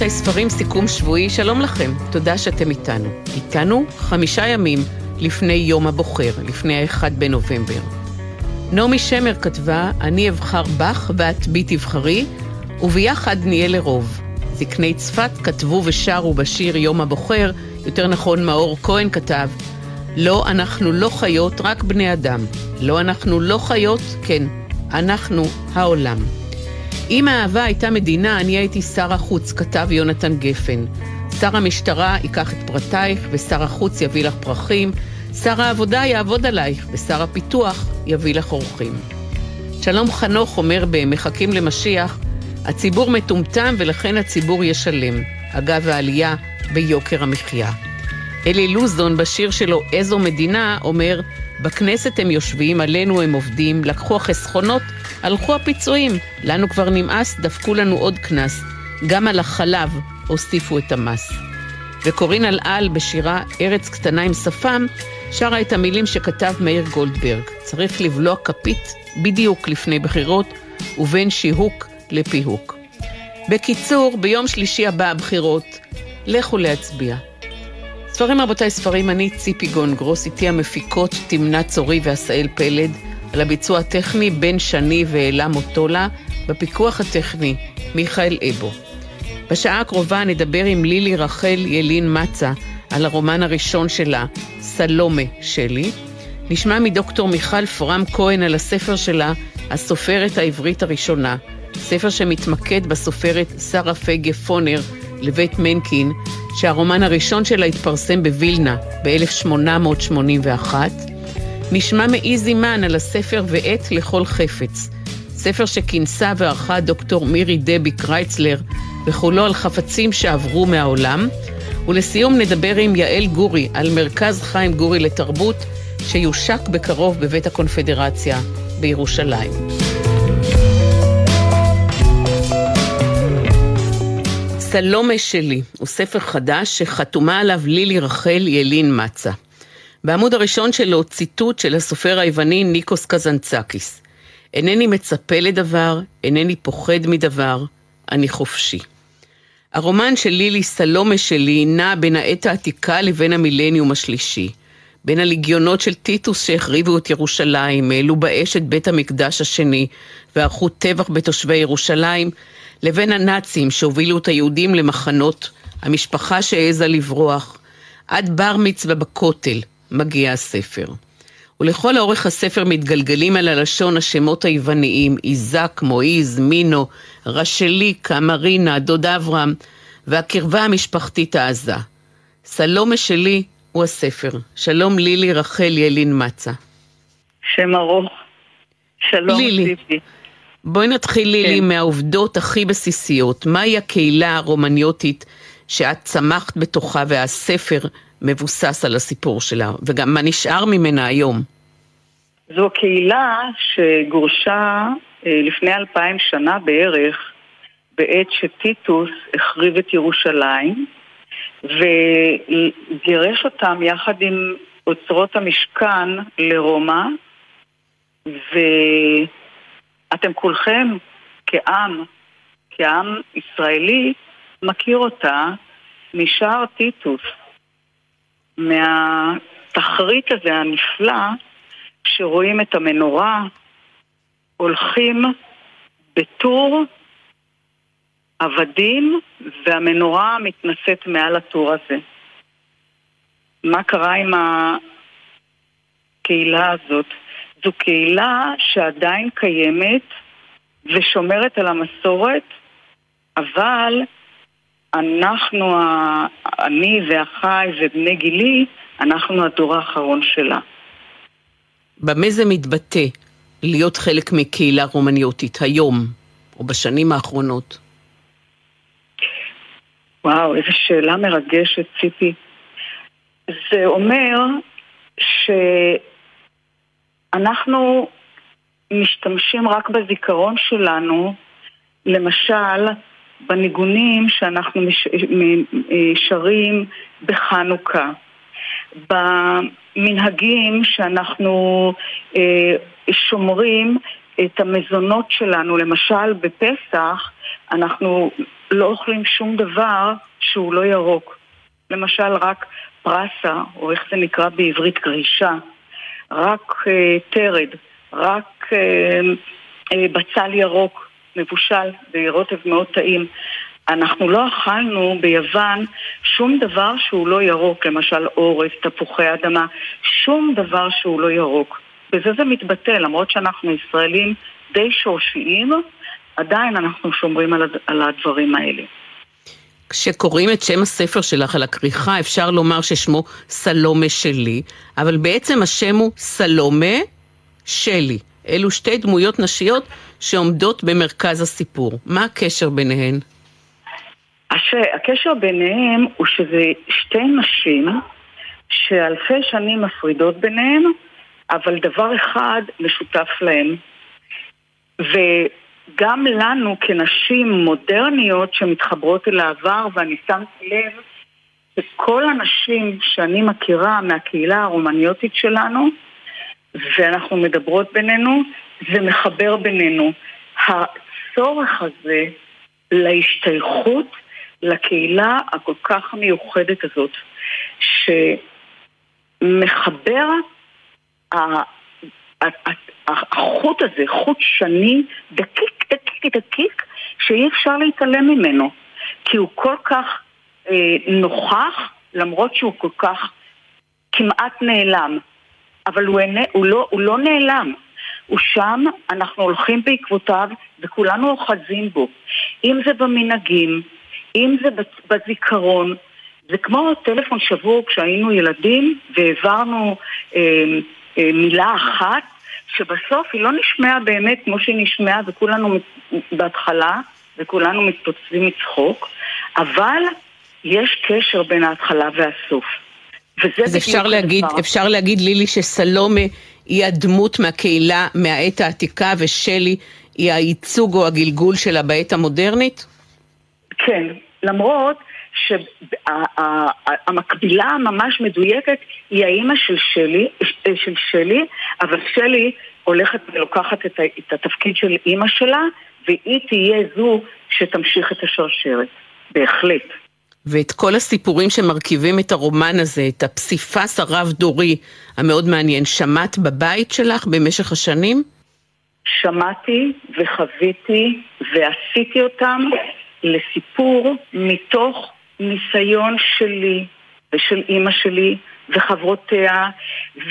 ספרים רבותיי ספרים, סיכום שבועי, שלום לכם, תודה שאתם איתנו. איתנו חמישה ימים לפני יום הבוחר, לפני האחד בנובמבר. נעמי שמר כתבה, אני אבחר בך ואת בי תבחרי, וביחד נהיה לרוב. זקני צפת כתבו ושרו בשיר יום הבוחר, יותר נכון מאור כהן כתב, לא, אנחנו לא חיות, רק בני אדם. לא, אנחנו לא חיות, כן, אנחנו העולם. אם האהבה הייתה מדינה, אני הייתי שר החוץ, כתב יונתן גפן. שר המשטרה ייקח את פרטייך, ושר החוץ יביא לך פרחים. שר העבודה יעבוד עלייך, ושר הפיתוח יביא לך אורחים. שלום חנוך אומר ב"מחכים למשיח", הציבור מטומטם ולכן הציבור ישלם. אגב העלייה ביוקר המחיה. אלי לוזון בשיר שלו "איזו מדינה" אומר בכנסת הם יושבים, עלינו הם עובדים, לקחו החסכונות, הלכו הפיצויים. לנו כבר נמאס, דפקו לנו עוד קנס. גם על החלב הוסיפו את המס. וקורין אלעל בשירה "ארץ קטנה עם שפם" שרה את המילים שכתב מאיר גולדברג. צריך לבלוע כפית בדיוק לפני בחירות, ובין שיהוק לפיהוק. בקיצור, ביום שלישי הבא הבחירות, לכו להצביע. ספרים רבותיי, ספרים, אני ציפי גונגרוס, איתי המפיקות תמנה צורי ועשאל פלד, על הביצוע הטכני בן שני ואלה מוטולה, בפיקוח הטכני מיכאל אבו. בשעה הקרובה נדבר עם לילי רחל ילין מצה על הרומן הראשון שלה, סלומה שלי. נשמע מדוקטור מיכל פרם כהן על הספר שלה, הסופרת העברית הראשונה, ספר שמתמקד בסופרת שרה פגה פונר לבית מנקין, שהרומן הראשון שלה התפרסם בווילנה ב-1881. נשמע מאיזי מן על הספר ועת לכל חפץ, ספר שכינסה וערכה דוקטור מירי דבי קרייצלר, וכולו על חפצים שעברו מהעולם. ולסיום נדבר עם יעל גורי על מרכז חיים גורי לתרבות, שיושק בקרוב בבית הקונפדרציה בירושלים. סלומה שלי הוא ספר חדש שחתומה עליו לילי רחל ילין מצה. בעמוד הראשון שלו ציטוט של הסופר היווני ניקוס קזנצקיס. אינני מצפה לדבר, אינני פוחד מדבר, אני חופשי. הרומן של לילי סלומה שלי נע בין העת העתיקה לבין המילניום השלישי. בין הליגיונות של טיטוס שהחריבו את ירושלים, העלו באש את בית המקדש השני וערכו טבח בתושבי ירושלים, לבין הנאצים שהובילו את היהודים למחנות, המשפחה שהעזה לברוח, עד בר מצווה בכותל מגיע הספר. ולכל אורך הספר מתגלגלים על הלשון השמות היווניים, איזק, מועיז, מינו, רשליקה, מרינה, דוד אברהם, והקרבה המשפחתית העזה. סלומה שלי הוא הספר. שלום לילי רחל ילין מצה. שם ארוך. שלום לילי. ציפי. בואי נתחיל לילי כן. מהעובדות הכי בסיסיות. מהי הקהילה הרומניוטית שאת צמחת בתוכה והספר מבוסס על הסיפור שלה, וגם מה נשאר ממנה היום? זו קהילה שגורשה אה, לפני אלפיים שנה בערך, בעת שטיטוס החריב את ירושלים, וגירש אותם יחד עם אוצרות המשכן לרומא, ואתם כולכם כעם, כעם ישראלי, מכיר אותה משער טיטוס, מהתחריט הזה הנפלא, שרואים את המנורה, הולכים בטור עבדים, והמנורה מתנשאת מעל הטור הזה. מה קרה עם הקהילה הזאת? זו קהילה שעדיין קיימת ושומרת על המסורת, אבל אנחנו, אני ואחיי ובני גילי, אנחנו הדור האחרון שלה. במה זה מתבטא להיות חלק מקהילה רומניוטית היום, או בשנים האחרונות? וואו, איזו שאלה מרגשת, ציפי. זה אומר שאנחנו משתמשים רק בזיכרון שלנו, למשל, בניגונים שאנחנו שרים בחנוכה, במנהגים שאנחנו אה, שומרים את המזונות שלנו, למשל בפסח אנחנו לא אוכלים שום דבר שהוא לא ירוק. למשל רק פרסה, או איך זה נקרא בעברית גרישה, רק תרד, רק אה, אה, בצל ירוק מבושל ברוטב מאוד טעים. אנחנו לא אכלנו ביוון שום דבר שהוא לא ירוק, למשל אורז, תפוחי אדמה, שום דבר שהוא לא ירוק. בזה זה מתבטא, למרות שאנחנו ישראלים די שורשיים, עדיין אנחנו שומרים על, על הדברים האלה. כשקוראים את שם הספר שלך על הכריכה, אפשר לומר ששמו סלומה שלי, אבל בעצם השם הוא סלומה שלי. אלו שתי דמויות נשיות שעומדות במרכז הסיפור. מה הקשר ביניהן? הקשר ביניהם הוא שזה שתי נשים שאלפי שנים מפרידות ביניהן, אבל דבר אחד משותף להן. וגם לנו כנשים מודרניות שמתחברות אל העבר, ואני שמתי לב שכל הנשים שאני מכירה מהקהילה הרומניוטית שלנו, ואנחנו מדברות בינינו, זה מחבר בינינו. הצורך הזה להשתייכות לקהילה הכל כך מיוחדת הזאת, שמחבר החוט הזה, חוט שני, דקיק, דקיק, דקיק, שאי אפשר להתעלם ממנו, כי הוא כל כך אה, נוכח, למרות שהוא כל כך כמעט נעלם. אבל הוא, אינה, הוא, לא, הוא לא נעלם. הוא שם, אנחנו הולכים בעקבותיו וכולנו אוחזים בו. אם זה במנהגים, אם זה בזיכרון, זה כמו טלפון שבור כשהיינו ילדים והעברנו אה, אה, מילה אחת שבסוף היא לא נשמעה באמת כמו שהיא נשמעה וכולנו בהתחלה וכולנו מתפוצצים מצחוק, אבל יש קשר בין ההתחלה והסוף. אז אפשר להגיד, אפשר להגיד לילי שסלומה היא הדמות מהקהילה מהעת העתיקה ושלי היא הייצוג או הגלגול שלה בעת המודרנית? כן, למרות שהמקבילה הממש מדויקת היא האימא של שלי, של שלי, אבל שלי הולכת ולוקחת את, את התפקיד של אימא שלה, והיא תהיה זו שתמשיך את השרשרת. בהחלט. ואת כל הסיפורים שמרכיבים את הרומן הזה, את הפסיפס הרב-דורי המאוד מעניין, שמעת בבית שלך במשך השנים? שמעתי וחוויתי ועשיתי אותם לסיפור מתוך ניסיון שלי ושל אימא שלי וחברותיה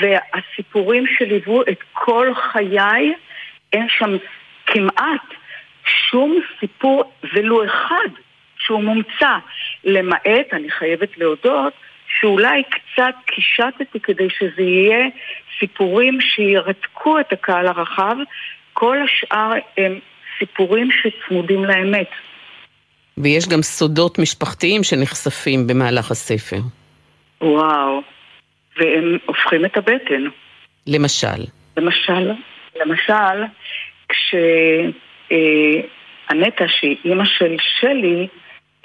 והסיפורים שליוו את כל חיי, אין שם כמעט שום סיפור ולו אחד שהוא מומצא, למעט, אני חייבת להודות, שאולי קצת קישטתי כדי שזה יהיה סיפורים שירתקו את הקהל הרחב, כל השאר הם סיפורים שצמודים לאמת. ויש גם סודות משפחתיים שנחשפים במהלך הספר. וואו, והם הופכים את הבטן. למשל? למשל, למשל, כשאנטה, אה, שהיא אימא של שלי,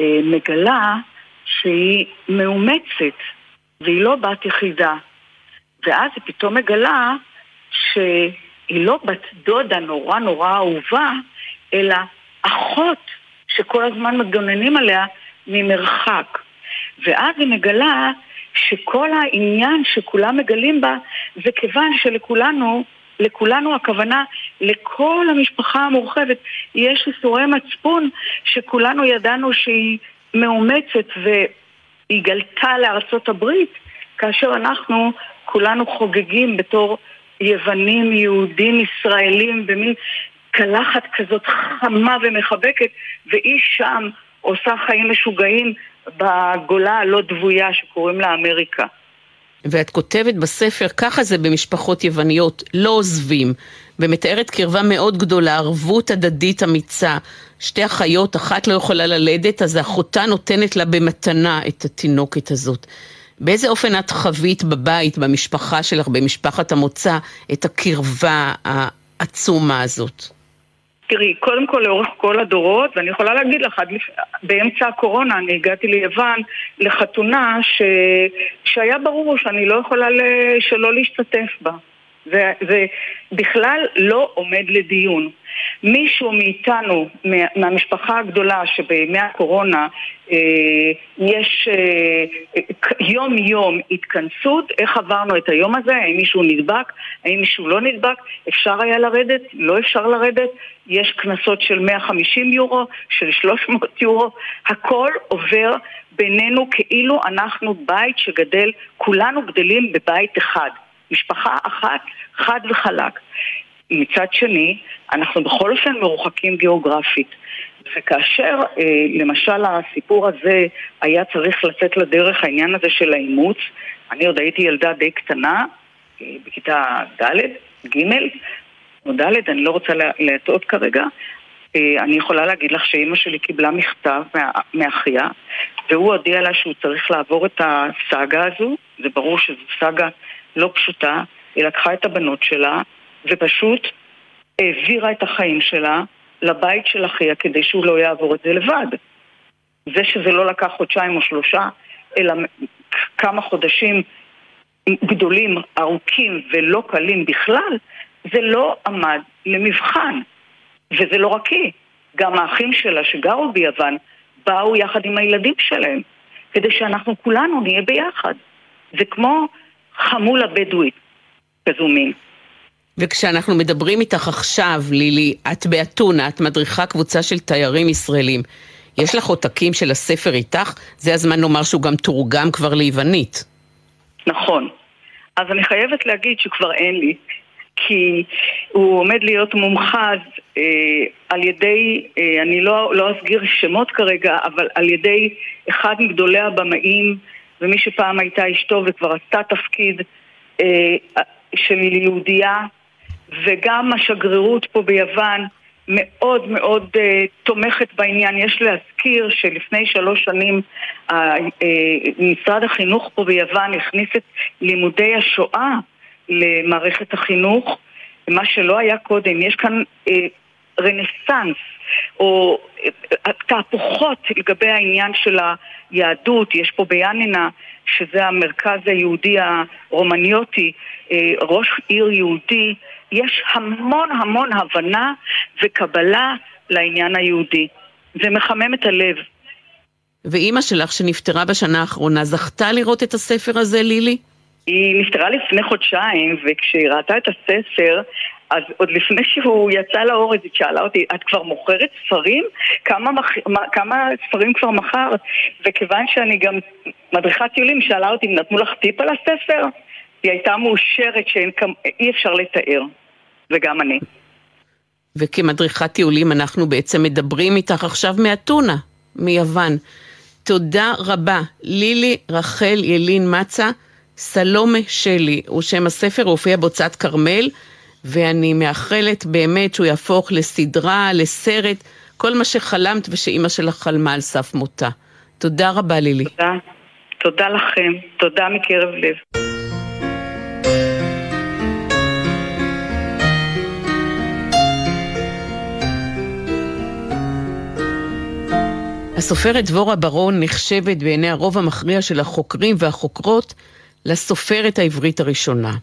מגלה שהיא מאומצת והיא לא בת יחידה. ואז היא פתאום מגלה שהיא לא בת דודה נורא נורא אהובה, אלא אחות שכל הזמן מגוננים עליה ממרחק. ואז היא מגלה שכל העניין שכולם מגלים בה זה כיוון שלכולנו, לכולנו הכוונה לכל המשפחה המורחבת, יש איסורי מצפון שכולנו ידענו שהיא מאומצת והיא גלתה לארצות הברית, כאשר אנחנו כולנו חוגגים בתור יוונים, יהודים, ישראלים, במין קלחת כזאת חמה ומחבקת, והיא שם עושה חיים משוגעים בגולה הלא דבויה שקוראים לה אמריקה. ואת כותבת בספר, ככה זה במשפחות יווניות, לא עוזבים. ומתארת קרבה מאוד גדולה, ערבות הדדית אמיצה. שתי אחיות, אחת לא יכולה ללדת, אז אחותה נותנת לה במתנה את התינוקת הזאת. באיזה אופן את חווית בבית, במשפחה שלך, במשפחת המוצא, את הקרבה העצומה הזאת? תראי, קודם כל לאורך כל הדורות, ואני יכולה להגיד לך. באמצע הקורונה אני הגעתי ליוון לחתונה ש... שהיה ברור שאני לא יכולה ל... שלא להשתתף בה. זה, זה בכלל לא עומד לדיון. מישהו מאיתנו, מה, מהמשפחה הגדולה שבימי הקורונה אה, יש אה, יום יום התכנסות, איך עברנו את היום הזה, האם מישהו נדבק, האם מישהו לא נדבק, אפשר היה לרדת, לא אפשר לרדת, יש קנסות של 150 יורו, של 300 יורו, הכל עובר בינינו כאילו אנחנו בית שגדל, כולנו גדלים בבית אחד. משפחה אחת, חד וחלק. מצד שני, אנחנו בכל אופן מרוחקים גיאוגרפית. וכאשר אה, למשל הסיפור הזה היה צריך לצאת לדרך העניין הזה של האימוץ, אני עוד הייתי ילדה די קטנה, אה, בכיתה ד', ג', או ד', אני לא רוצה להטעות כרגע, אה, אני יכולה להגיד לך שאימא שלי קיבלה מכתב מאחיה, והוא הודיע לה שהוא צריך לעבור את הסאגה הזו, זה ברור שזו סאגה לא פשוטה, היא לקחה את הבנות שלה ופשוט העבירה את החיים שלה לבית של אחיה כדי שהוא לא יעבור את זה לבד. זה שזה לא לקח חודשיים או שלושה, אלא כמה חודשים גדולים, ארוכים ולא קלים בכלל, זה לא עמד למבחן. וזה לא רק היא, גם האחים שלה שגרו ביוון באו יחד עם הילדים שלהם, כדי שאנחנו כולנו נהיה ביחד. זה כמו חמולה בדואית, כזו מין. וכשאנחנו מדברים איתך עכשיו, לילי, את באתונה, את מדריכה קבוצה של תיירים ישראלים. יש לך עותקים של הספר איתך? זה הזמן לומר שהוא גם תורגם כבר ליוונית. נכון. אז אני חייבת להגיד שכבר אין לי, כי הוא עומד להיות מומחז אה, על ידי, אה, אני לא, לא אסגיר שמות כרגע, אבל על ידי אחד מגדולי הבמאים ומי שפעם הייתה אשתו וכבר עשתה תפקיד אה, של יהודייה, וגם השגרירות פה ביוון מאוד מאוד אה, תומכת בעניין. יש להזכיר שלפני שלוש שנים אה, משרד החינוך פה ביוון הכניס את לימודי השואה למערכת החינוך, מה שלא היה קודם. יש כאן אה, רנסאנס או אה, תהפוכות לגבי העניין של היהדות, יש פה ביאנינה, שזה המרכז היהודי הרומניוטי, אה, ראש עיר יהודי, יש המון המון הבנה וקבלה לעניין היהודי. זה מחמם את הלב. ואימא שלך שנפטרה בשנה האחרונה, זכתה לראות את הספר הזה, לילי? היא נפטרה לפני חודשיים, וכשהיא ראתה את הספר, אז עוד לפני שהוא יצא לאורז, היא שאלה אותי, את כבר מוכרת ספרים? כמה, מח... כמה ספרים כבר מכרת? וכיוון שאני גם מדריכת טיולים, שאלה אותי אם נתנו לך טיפ על הספר? היא הייתה מאושרת שאי אפשר לתאר, וגם אני. וכמדריכת טיולים אנחנו בעצם מדברים איתך עכשיו מאתונה, מיוון. תודה רבה. לילי רחל ילין מצה, סלומה שלי, הוא שם הספר, הוא הופיע בהוצאת כרמל. ואני מאחלת באמת שהוא יהפוך לסדרה, לסרט, כל מה שחלמת ושאימא שלך חלמה על סף מותה. תודה רבה, לילי. תודה. תודה לכם. תודה מקרב לב. הסופרת דבורה ברון נחשבת בעיני הרוב המכריע של החוקרים והחוקרות לסופרת העברית הראשונה.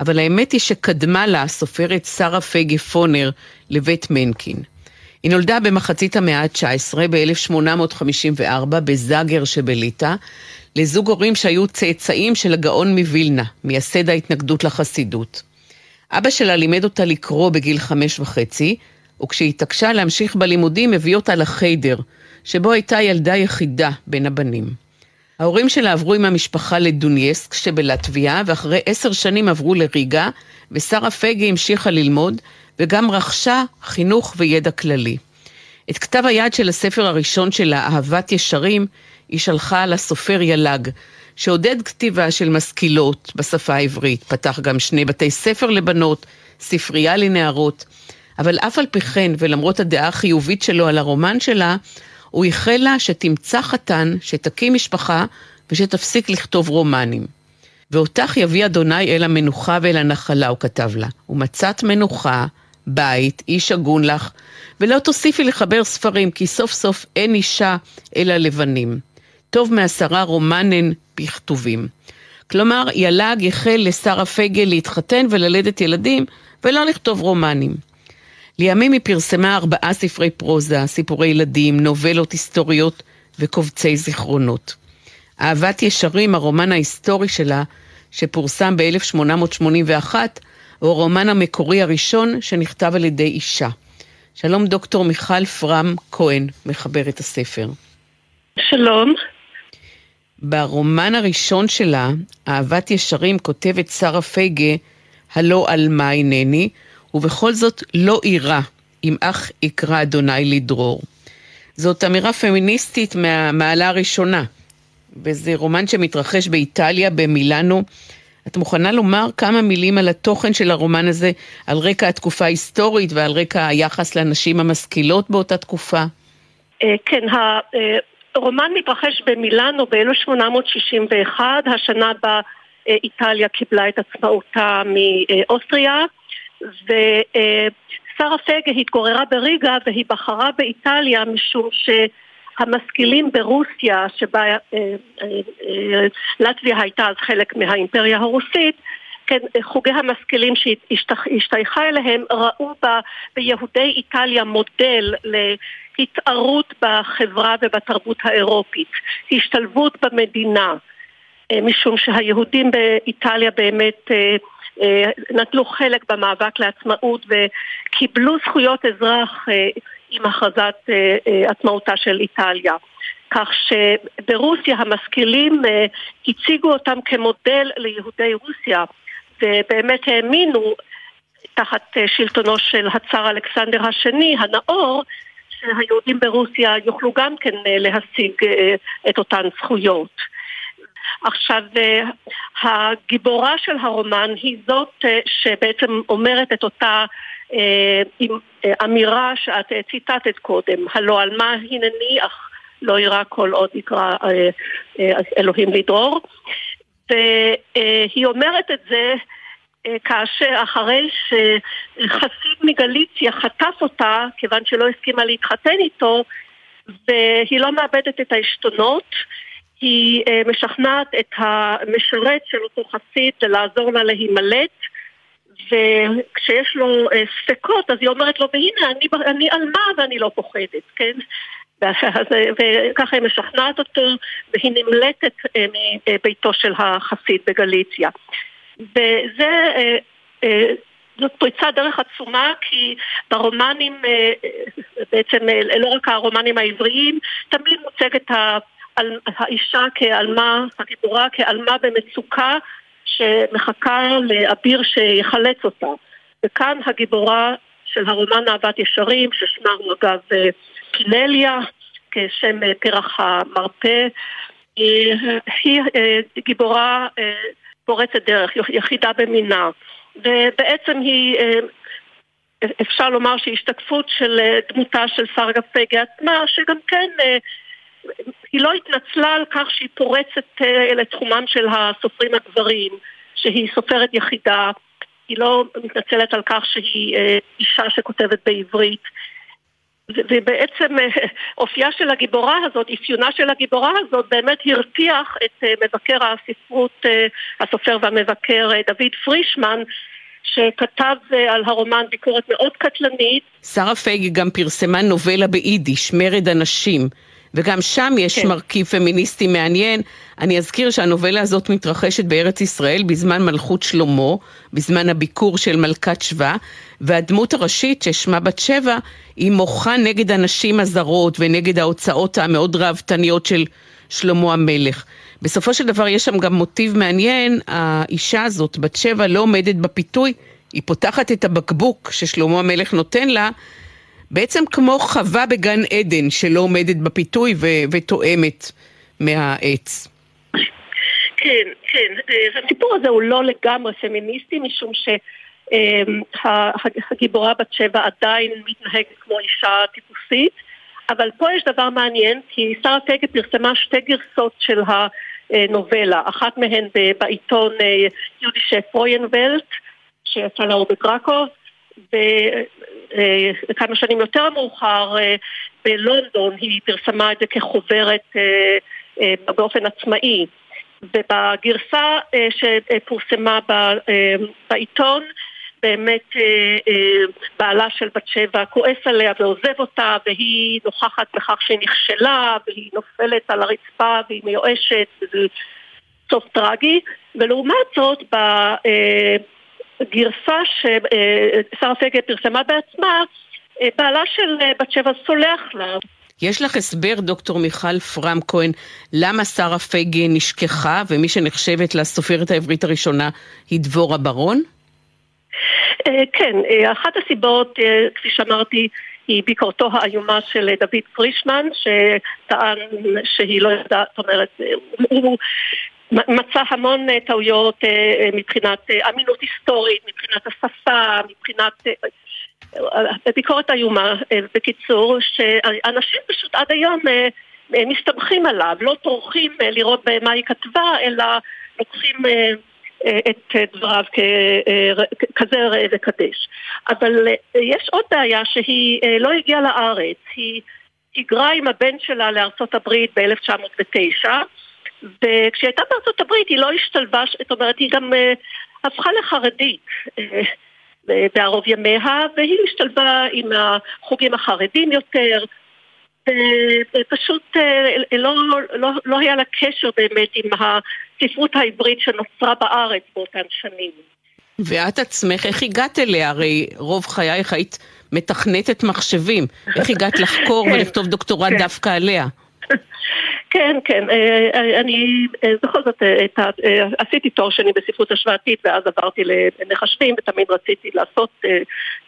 אבל האמת היא שקדמה לה הסופרת שרה פייגי פונר לבית מנקין. היא נולדה במחצית המאה ה-19, ב-1854, בזאגר שבליטא, לזוג הורים שהיו צאצאים של הגאון מווילנה, מייסד ההתנגדות לחסידות. אבא שלה לימד אותה לקרוא בגיל חמש וחצי, וכשהיא התעקשה להמשיך בלימודים, הביא אותה לחיידר, שבו הייתה ילדה יחידה בין הבנים. ההורים שלה עברו עם המשפחה לדונייסק שבלטביה, ואחרי עשר שנים עברו לריגה, ושרה פייגי המשיכה ללמוד, וגם רכשה חינוך וידע כללי. את כתב היד של הספר הראשון שלה, אהבת ישרים, היא שלחה לסופר ילג, שעודד כתיבה של משכילות בשפה העברית, פתח גם שני בתי ספר לבנות, ספרייה לנערות. אבל אף על פי כן, ולמרות הדעה החיובית שלו על הרומן שלה, הוא איחל לה שתמצא חתן, שתקים משפחה ושתפסיק לכתוב רומנים. ואותך יביא אדוני אל המנוחה ואל הנחלה, הוא כתב לה. ומצאת מנוחה, בית, איש הגון לך, ולא תוסיפי לחבר ספרים, כי סוף סוף אין אישה אלא לבנים. טוב מעשרה רומנן בכתובים. כלומר, יל"ג החל לשרה פייגל להתחתן וללדת ילדים, ולא לכתוב רומנים. לימים היא פרסמה ארבעה ספרי פרוזה, סיפורי ילדים, נובלות היסטוריות וקובצי זיכרונות. אהבת ישרים, הרומן ההיסטורי שלה, שפורסם ב-1881, הוא הרומן המקורי הראשון שנכתב על ידי אישה. שלום דוקטור מיכל פרם כהן, מחברת הספר. שלום. ברומן הראשון שלה, אהבת ישרים, כותבת שרה פייגה, הלא על מה הנני, ובכל זאת לא אירה, אם אך יקרא אדוני לדרור. זאת אמירה פמיניסטית מהמעלה הראשונה, וזה רומן שמתרחש באיטליה, במילאנו. את מוכנה לומר כמה מילים על התוכן של הרומן הזה, על רקע התקופה ההיסטורית ועל רקע היחס לנשים המשכילות באותה תקופה? אה, כן, הרומן מתרחש במילאנו ב-1861, השנה בה אה, איטליה קיבלה את עצמאותה מאוסטריה. ושרה פגה התגוררה בריגה והיא בחרה באיטליה משום שהמשכילים ברוסיה, שבה אה, אה, אה, לטביה הייתה אז חלק מהאימפריה הרוסית, כן, חוגי המשכילים שהשתייכה אליהם ראו בה, ביהודי איטליה מודל להתערות בחברה ובתרבות האירופית, השתלבות במדינה, משום שהיהודים באיטליה באמת אה, נטלו חלק במאבק לעצמאות וקיבלו זכויות אזרח אה, עם הכרזת אה, עצמאותה של איטליה. כך שברוסיה המשכילים הציגו אותם כמודל ליהודי רוסיה ובאמת האמינו תחת שלטונו של הצאר אלכסנדר השני הנאור שהיהודים ברוסיה יוכלו גם כן להשיג את אותן זכויות. עכשיו, אה, הגיבורה של הרומן היא זאת אה, שבעצם אומרת את אותה אה, אמירה שאת ציטטת קודם, הלא על מה הנני אך לא ירא כל עוד יקרא אלוהים לדרור. והיא אומרת את זה כאשר אחרי שחסיד מגליציה חטף אותה, כיוון שלא הסכימה להתחתן איתו, והיא לא מאבדת את העשתונות, היא אה, משכנעת את המשרת של אותו חסיד לעזור לה להימלט וכשיש לו אה, ספקות אז היא אומרת לו והנה אני, אני אלמה ואני לא פוחדת, כן? וככה היא משכנעת אותו והיא נמלטת אה, מביתו של החסיד בגליציה. וזה זאת פריצת דרך עצומה כי ברומנים, בעצם לא רק הרומנים העבריים, תמיד מוצגת על האישה כעלמה, הגיבורה כעלמה במצוקה שמחכה לאביר שיחלץ אותה. וכאן הגיבורה של הרומן אהבת ישרים, ששמה אגב אה, פינליה, כשם אה, פרח המרפא, היא אה, גיבורה פורצת דרך, יחידה במינה, ובעצם היא אפשר לומר שהיא השתקפות של דמותה של שרה פגה עצמה, שגם כן היא לא התנצלה על כך שהיא פורצת אה, לתחומם של הסופרים הגברים, שהיא סופרת יחידה, היא לא מתנצלת על כך שהיא אה, אישה שכותבת בעברית. ובעצם אה, אופייה של הגיבורה הזאת, אפיונה של הגיבורה הזאת, באמת הרתיח את מבקר הספרות, הסופר והמבקר דוד פרישמן, שכתב על הרומן ביקורת מאוד קטלנית. שרה פייגי גם פרסמה נובלה ביידיש, מרד הנשים. וגם שם יש כן. מרכיב פמיניסטי מעניין. אני אזכיר שהנובלה הזאת מתרחשת בארץ ישראל בזמן מלכות שלמה, בזמן הביקור של מלכת שבא, והדמות הראשית, ששמה בת שבע, היא מוחה נגד הנשים הזרות ונגד ההוצאות המאוד ראוותניות של שלמה המלך. בסופו של דבר יש שם גם מוטיב מעניין, האישה הזאת, בת שבע, לא עומדת בפיתוי, היא פותחת את הבקבוק ששלמה המלך נותן לה, בעצם כמו חווה בגן עדן שלא עומדת בפיתוי ו- ותואמת מהעץ. כן, כן. הסיפור הזה הוא לא לגמרי פמיניסטי, משום הגיבורה בת שבע עדיין מתנהגת כמו אישה טיפוסית, אבל פה יש דבר מעניין, כי שרה פגה פרסמה שתי גרסות של הנובלה, אחת מהן בעיתון יודישה פרוינבלט, שיצא לאור בקרקוב, וכמה שנים יותר מאוחר בלונדון היא פרסמה את זה כחוברת באופן עצמאי. ובגרסה שפורסמה בעיתון באמת בעלה של בת שבע כועס עליה ועוזב אותה והיא נוכחת בכך שהיא נכשלה והיא נופלת על הרצפה והיא מיואשת וזה סוף טרגי ולעומת זאת בגרסה ששרה פגה פרסמה בעצמה בעלה של בת שבע סולח לה יש לך הסבר, דוקטור מיכל פרם כהן, למה שרה פייגה נשכחה ומי שנחשבת לסופרת העברית הראשונה היא דבורה ברון? כן, אחת הסיבות, כפי שאמרתי, היא ביקורתו האיומה של דוד פרישמן, שטען שהיא לא יודעת, זאת אומרת, הוא מצא המון טעויות מבחינת אמינות היסטורית, מבחינת השפה, מבחינת ביקורת איומה, אה, בקיצור, שאנשים פשוט עד היום אה, אה, מסתמכים עליו, לא טורחים לראות מה היא כתבה, אלא לוקחים את דבריו כזה ראה וקדש. אבל יש עוד בעיה שהיא לא הגיעה לארץ, היא היגרה עם הבן שלה לארצות הברית ב-1909 וכשהיא הייתה בארצות הברית היא לא השתלבה, זאת אומרת היא גם הפכה לחרדית בערוב ימיה, והיא השתלבה עם החוגים החרדים יותר, ופשוט אה, לא, לא, לא היה לה קשר באמת עם הספרות העברית שנוצרה בארץ באותן שנים. ואת עצמך, איך הגעת אליה? הרי רוב חייך היית מתכנתת מחשבים. איך הגעת לחקור כן, ולכתוב דוקטורט כן. דווקא עליה? כן, כן, אה, אה, אני אה, בכל זאת עשיתי תואר שני בספרות השוואתית ואז עברתי למחשבים ותמיד רציתי לעשות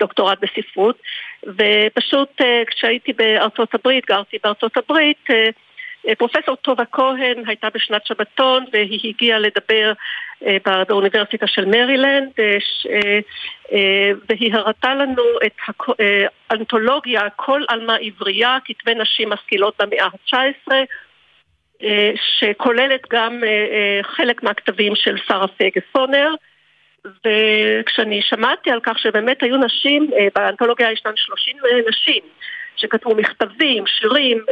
דוקטורט בספרות. ופשוט כשהייתי בארצות הברית, גרתי בארצות הברית פרופסור טובה כהן הייתה בשנת שבתון והיא הגיעה לדבר באוניברסיטה של מרילנד והיא הראתה לנו את האנתולוגיה כל עלמה עברייה, כתבי נשים משכילות במאה ה-19 אה, שכוללת גם אה, אה, חלק מהכתבים של שרה פגה פונר וכשאני שמעתי על כך שבאמת היו נשים, באנתולוגיה ישנן 30 נשים שכתבו מכתבים, שירים,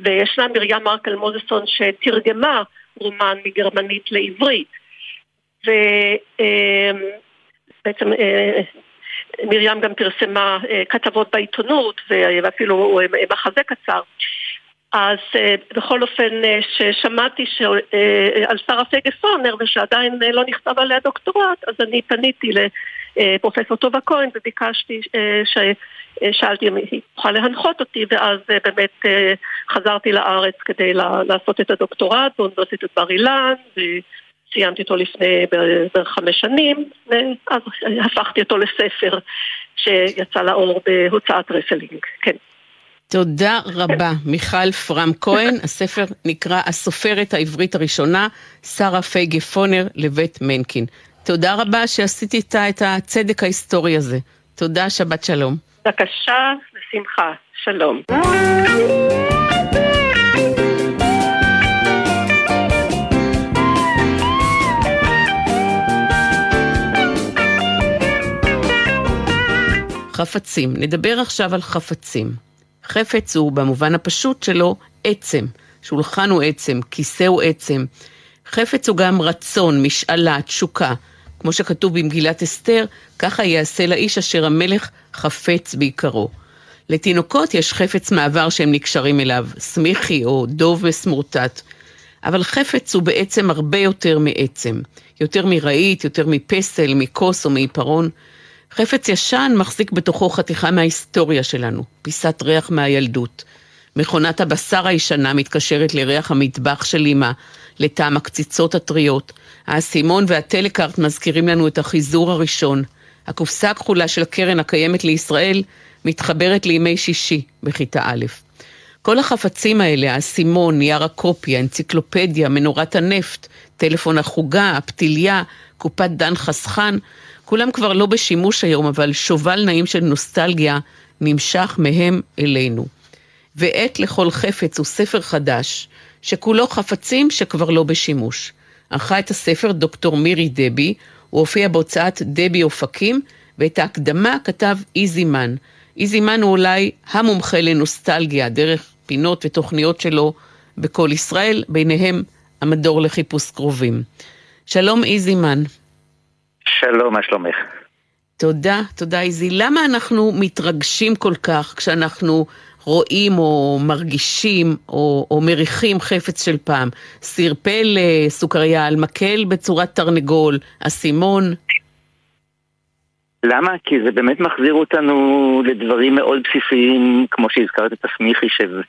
וישנה מרים מרקל מוזסון שתרגמה רומן מגרמנית לעברית. ובעצם מרים גם פרסמה כתבות בעיתונות ואפילו מחזה קצר. אז uh, בכל אופן uh, ששמעתי ש, uh, על שרה פגה פורנר ושעדיין uh, לא נכתב עליה דוקטורט, אז אני פניתי לפרופסור טובה כהן וביקשתי, uh, ששאלתי אם היא תוכל להנחות אותי ואז uh, באמת uh, חזרתי לארץ כדי לה, לעשות את הדוקטורט באוניברסיטת בר אילן וסיימתי אותו לפני בערך חמש שנים ואז הפכתי אותו לספר שיצא לאור בהוצאת רסלינג, כן. תודה רבה, מיכל פרם כהן. הספר נקרא הסופרת העברית הראשונה, שרה פייגה פונר לבית מנקין. תודה רבה שעשית איתה את הצדק ההיסטורי הזה. תודה, שבת שלום. בבקשה, בשמחה. שלום. חפצים. נדבר עכשיו על חפצים. חפץ הוא במובן הפשוט שלו עצם. שולחן הוא עצם, כיסא הוא עצם. חפץ הוא גם רצון, משאלה, תשוקה. כמו שכתוב במגילת אסתר, ככה יעשה לאיש אשר המלך חפץ בעיקרו. לתינוקות יש חפץ מעבר שהם נקשרים אליו, סמיכי או דוב מסמורטט. אבל חפץ הוא בעצם הרבה יותר מעצם. יותר מרהיט, יותר מפסל, מכוס או מעיפרון. חפץ ישן מחזיק בתוכו חתיכה מההיסטוריה שלנו, פיסת ריח מהילדות. מכונת הבשר הישנה מתקשרת לריח המטבח של אמא, לטעם הקציצות הטריות. האסימון והטלקארט מזכירים לנו את החיזור הראשון. הקופסה הכחולה של הקרן הקיימת לישראל מתחברת לימי שישי בכיתה א'. כל החפצים האלה, האסימון, נייר הקופי, האנציקלופדיה, מנורת הנפט, טלפון החוגה, הפתיליה, קופת דן חסכן, כולם כבר לא בשימוש היום, אבל שובל נעים של נוסטלגיה נמשך מהם אלינו. ועת לכל חפץ הוא ספר חדש, שכולו חפצים שכבר לא בשימוש. ערכה את הספר דוקטור מירי דבי, הוא הופיע בהוצאת דבי אופקים, ואת ההקדמה כתב איזי מן. איזי מן הוא אולי המומחה לנוסטלגיה, דרך פינות ותוכניות שלו בכל ישראל, ביניהם המדור לחיפוש קרובים. שלום איזי מן. שלום, מה שלומך? תודה, תודה איזי. למה אנחנו מתרגשים כל כך כשאנחנו רואים או מרגישים או, או מריחים חפץ של פעם? סיר פלא, סוכריה על מקל בצורת תרנגול, אסימון? למה? כי זה באמת מחזיר אותנו לדברים מאוד בסיסיים, כמו שהזכרת את הסמיכי של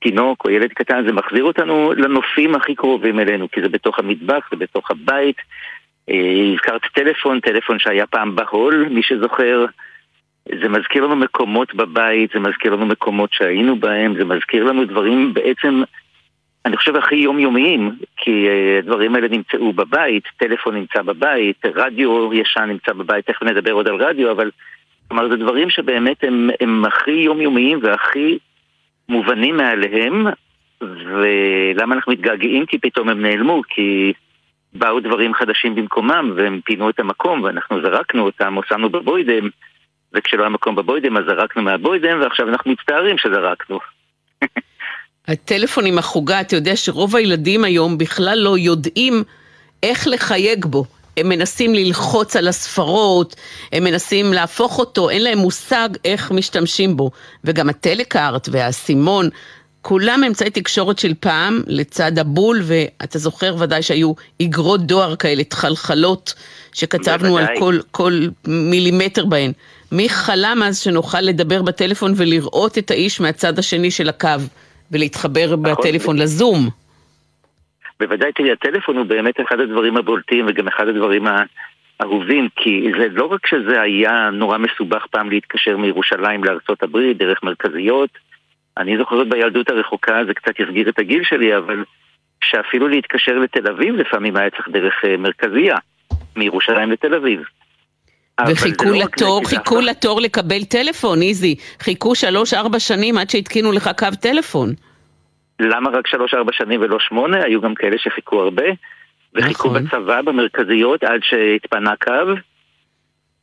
תינוק או ילד קטן, זה מחזיר אותנו לנופים הכי קרובים אלינו, כי זה בתוך המטבח, זה בתוך הבית. אה, הזכרת טלפון, טלפון שהיה פעם בהול, מי שזוכר. זה מזכיר לנו מקומות בבית, זה מזכיר לנו מקומות שהיינו בהם, זה מזכיר לנו דברים בעצם, אני חושב, הכי יומיומיים, כי uh, הדברים האלה נמצאו בבית, טלפון נמצא בבית, רדיו ישן נמצא בבית, תכף נדבר עוד על רדיו, אבל כלומר, זה דברים שבאמת הם, הם הכי יומיומיים והכי מובנים מעליהם, ולמה אנחנו מתגעגעים? כי פתאום הם נעלמו, כי באו דברים חדשים במקומם, והם פינו את המקום, ואנחנו זרקנו אותם, או שמנו בבוידם, וכשלא היה מקום בבוידם אז זרקנו מהבוידם, ועכשיו אנחנו מצטערים שזרקנו. הטלפון עם החוגה, אתה יודע שרוב הילדים היום בכלל לא יודעים איך לחייג בו. הם מנסים ללחוץ על הספרות, הם מנסים להפוך אותו, אין להם מושג איך משתמשים בו. וגם הטלקארט והאסימון, כולם אמצעי תקשורת של פעם, לצד הבול, ואתה זוכר ודאי שהיו איגרות דואר כאלה, תחלחלות, שכתבנו בוודאי. על כל, כל מילימטר בהן. מי חלם אז שנוכל לדבר בטלפון ולראות את האיש מהצד השני של הקו, ולהתחבר נכון. בטלפון לזום? בוודאי, תראי, הטלפון הוא באמת אחד הדברים הבולטים וגם אחד הדברים האהובים, כי זה לא רק שזה היה נורא מסובך פעם להתקשר מירושלים הברית דרך מרכזיות, אני זוכר עוד בילדות הרחוקה, זה קצת יסגיר את הגיל שלי, אבל שאפילו להתקשר לתל אביב לפעמים היה צריך דרך אה, מרכזייה, מירושלים לתל אביב. וחיכו לא לתור, חיכו לתור לקבל טלפון, איזי. חיכו שלוש-ארבע שנים עד שהתקינו לך קו טלפון. למה רק שלוש-ארבע שנים ולא שמונה? היו גם כאלה שחיכו הרבה. וחיכו נכון. בצבא, במרכזיות, עד שהתפנה קו.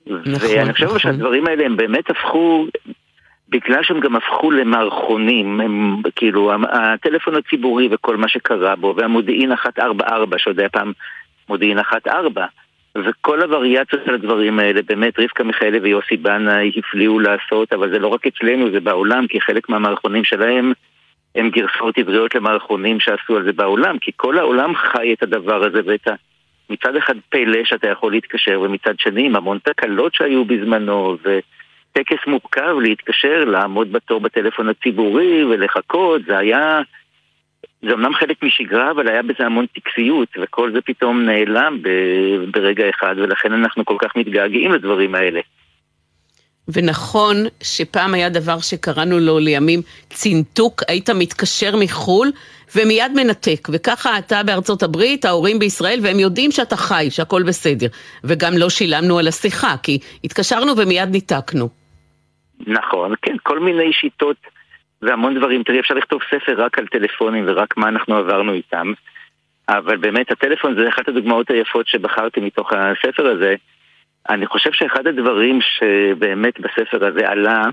נכון, ואני חושב נכון. שהדברים האלה הם באמת הפכו, בגלל שהם גם הפכו למערכונים, הם כאילו, הטלפון הציבורי וכל מה שקרה בו, והמודיעין 144, שעוד היה פעם מודיעין 14, וכל הווריאציות של הדברים האלה, באמת רבקה מיכאלי ויוסי בנה הפליאו לעשות, אבל זה לא רק אצלנו, זה בעולם, כי חלק מהמערכונים שלהם הם גרסאות עבריות למערכונים שעשו על זה בעולם, כי כל העולם חי את הדבר הזה ואת ה... מצד אחד פלא שאתה יכול להתקשר, ומצד שני עם המון תקלות שהיו בזמנו, וטקס מורכב להתקשר, לעמוד בתור בטלפון הציבורי ולחכות, זה היה... זה אמנם חלק משגרה, אבל היה בזה המון טקסיות, וכל זה פתאום נעלם ברגע אחד, ולכן אנחנו כל כך מתגעגעים לדברים האלה. ונכון שפעם היה דבר שקראנו לו לימים צינתוק, היית מתקשר מחו"ל ומיד מנתק, וככה אתה בארצות הברית, ההורים בישראל, והם יודעים שאתה חי, שהכל בסדר. וגם לא שילמנו על השיחה, כי התקשרנו ומיד ניתקנו. נכון, כן, כל מיני שיטות והמון דברים. תראי, אפשר לכתוב ספר רק על טלפונים ורק מה אנחנו עברנו איתם, אבל באמת הטלפון זה אחת הדוגמאות היפות שבחרתי מתוך הספר הזה. אני חושב שאחד הדברים שבאמת בספר הזה עלה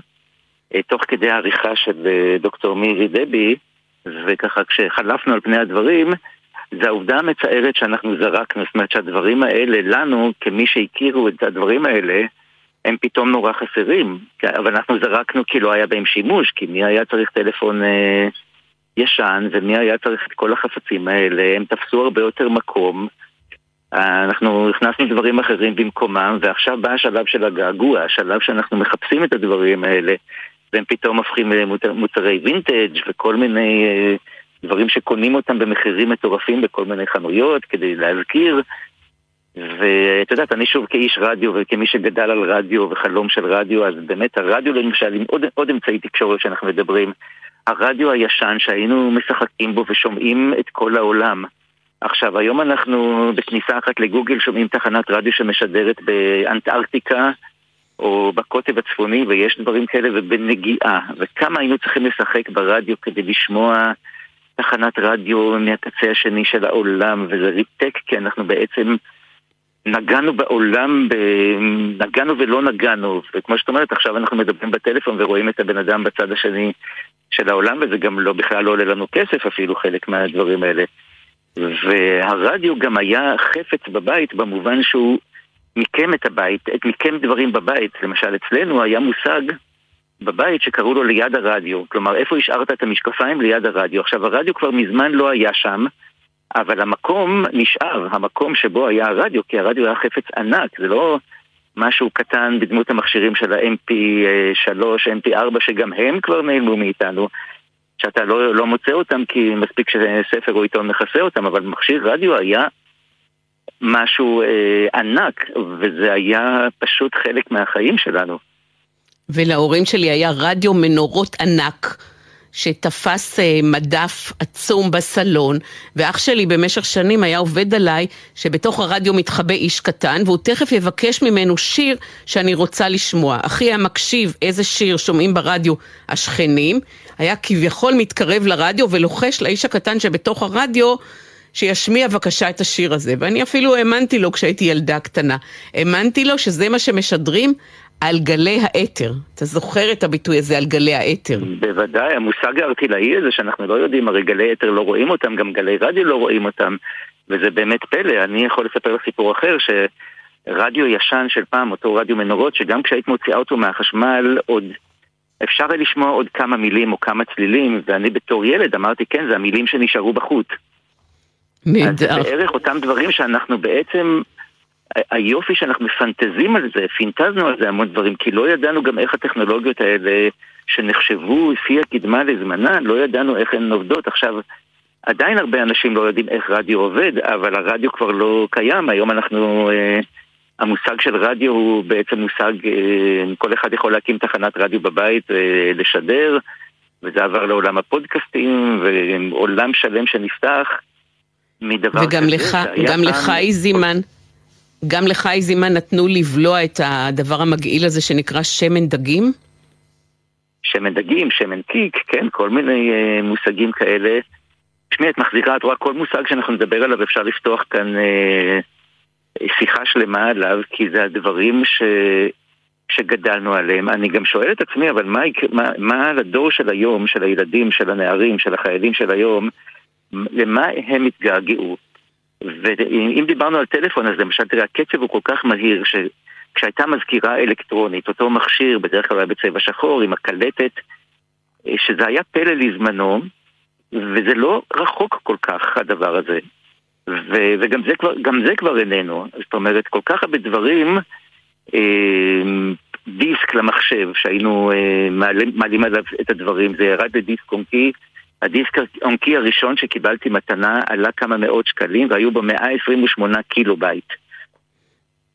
אה, תוך כדי העריכה של אה, דוקטור מירי דבי, וככה כשחלפנו על פני הדברים, זה העובדה המצערת שאנחנו זרקנו, זאת אומרת שהדברים האלה, לנו, כמי שהכירו את הדברים האלה, הם פתאום נורא חסרים. אבל אנחנו זרקנו כי לא היה בהם שימוש, כי מי היה צריך טלפון אה, ישן, ומי היה צריך את כל החפצים האלה, הם תפסו הרבה יותר מקום. אנחנו הכנסנו דברים אחרים במקומם, ועכשיו בא השלב של הגעגוע, השלב שאנחנו מחפשים את הדברים האלה, והם פתאום הופכים למוצרי וינטג' וכל מיני אה, דברים שקונים אותם במחירים מטורפים בכל מיני חנויות כדי להזכיר. ואת יודעת, אני שוב כאיש רדיו וכמי שגדל על רדיו וחלום של רדיו, אז באמת הרדיו למשל עם עוד, עוד אמצעי תקשורת שאנחנו מדברים, הרדיו הישן שהיינו משחקים בו ושומעים את כל העולם. עכשיו, היום אנחנו בכניסה אחת לגוגל שומעים תחנת רדיו שמשדרת באנטארקטיקה או בקוטב הצפוני, ויש דברים כאלה, ובנגיעה. וכמה היינו צריכים לשחק ברדיו כדי לשמוע תחנת רדיו מהקצה השני של העולם, וזה ריתק כי אנחנו בעצם נגענו בעולם, ב... נגענו ולא נגענו, וכמו שאת אומרת, עכשיו אנחנו מדברים בטלפון ורואים את הבן אדם בצד השני של העולם, וזה גם לא, בכלל לא עולה לנו כסף אפילו חלק מהדברים האלה. והרדיו גם היה חפץ בבית במובן שהוא מיקם את הבית, את מיקם דברים בבית. למשל, אצלנו היה מושג בבית שקראו לו ליד הרדיו. כלומר, איפה השארת את המשקפיים? ליד הרדיו. עכשיו, הרדיו כבר מזמן לא היה שם, אבל המקום נשאר, המקום שבו היה הרדיו, כי הרדיו היה חפץ ענק, זה לא משהו קטן בדמות המכשירים של ה-MP3, MP4, שגם הם כבר נעלמו מאיתנו. שאתה לא, לא מוצא אותם כי מספיק שספר או עיתון מכסה אותם, אבל מכשיר רדיו היה משהו אה, ענק, וזה היה פשוט חלק מהחיים שלנו. ולהורים שלי היה רדיו מנורות ענק. שתפס אה, מדף עצום בסלון, ואח שלי במשך שנים היה עובד עליי שבתוך הרדיו מתחבא איש קטן, והוא תכף יבקש ממנו שיר שאני רוצה לשמוע. אחי היה מקשיב איזה שיר שומעים ברדיו השכנים, היה כביכול מתקרב לרדיו ולוחש לאיש הקטן שבתוך הרדיו שישמיע בבקשה את השיר הזה. ואני אפילו האמנתי לו כשהייתי ילדה קטנה. האמנתי לו שזה מה שמשדרים על גלי האתר. אתה זוכר את הביטוי הזה על גלי האתר? בוודאי, המושג הארטילאי הזה שאנחנו לא יודעים, הרי גלי אתר לא רואים אותם, גם גלי רדיו לא רואים אותם, וזה באמת פלא. אני יכול לספר סיפור אחר, שרדיו ישן של פעם, אותו רדיו מנורות, שגם כשהיית מוציאה אותו מהחשמל, עוד אפשר לשמוע עוד כמה מילים או כמה צלילים, ואני בתור ילד אמרתי, כן, זה המילים שנשארו בחוט. נהדר. אז בערך אותם דברים שאנחנו בעצם היופי שאנחנו מפנטזים על זה, פינטזנו על זה המון דברים, כי לא ידענו גם איך הטכנולוגיות האלה שנחשבו לפי הקדמה לזמנה, לא ידענו איך הן עובדות. עכשיו, עדיין הרבה אנשים לא יודעים איך רדיו עובד, אבל הרדיו כבר לא קיים. היום אנחנו... אה, המושג של רדיו הוא בעצם מושג, אה, כל אחד יכול להקים תחנת רדיו בבית, אה, לשדר, וזה עבר לעולם הפודקאסטים, ועולם שלם שנפתח מדבר וגם כזה. לך, וגם לך, איזימן. גם לך, איזימן, נתנו לבלוע את הדבר המגעיל הזה שנקרא שמן דגים? שמן דגים, שמן קיק, כן, כל מיני uh, מושגים כאלה. תשמעי, את מחזיקה, את רואה כל מושג שאנחנו נדבר עליו, אפשר לפתוח כאן uh, שיחה שלמה עליו, כי זה הדברים ש... שגדלנו עליהם. אני גם שואל את עצמי, אבל מה, מה, מה לדור של היום, של הילדים, של הנערים, של החיילים של היום, למה הם התגעגעו? ואם דיברנו על טלפון, אז למשל, תראה, הקצב הוא כל כך מהיר, שכשהייתה מזכירה אלקטרונית, אותו מכשיר, בדרך כלל היה בצבע שחור, עם הקלטת, שזה היה פלא לזמנו, וזה לא רחוק כל כך, הדבר הזה. ו- וגם זה כבר, זה כבר איננו. זאת אומרת, כל כך הרבה דברים, אה, דיסק למחשב, שהיינו אה, מעלים, מעלים עליו את הדברים, זה ירד לדיסק און קי, הדיסק און קי הראשון שקיבלתי מתנה עלה כמה מאות שקלים והיו בו 128 קילו בייט.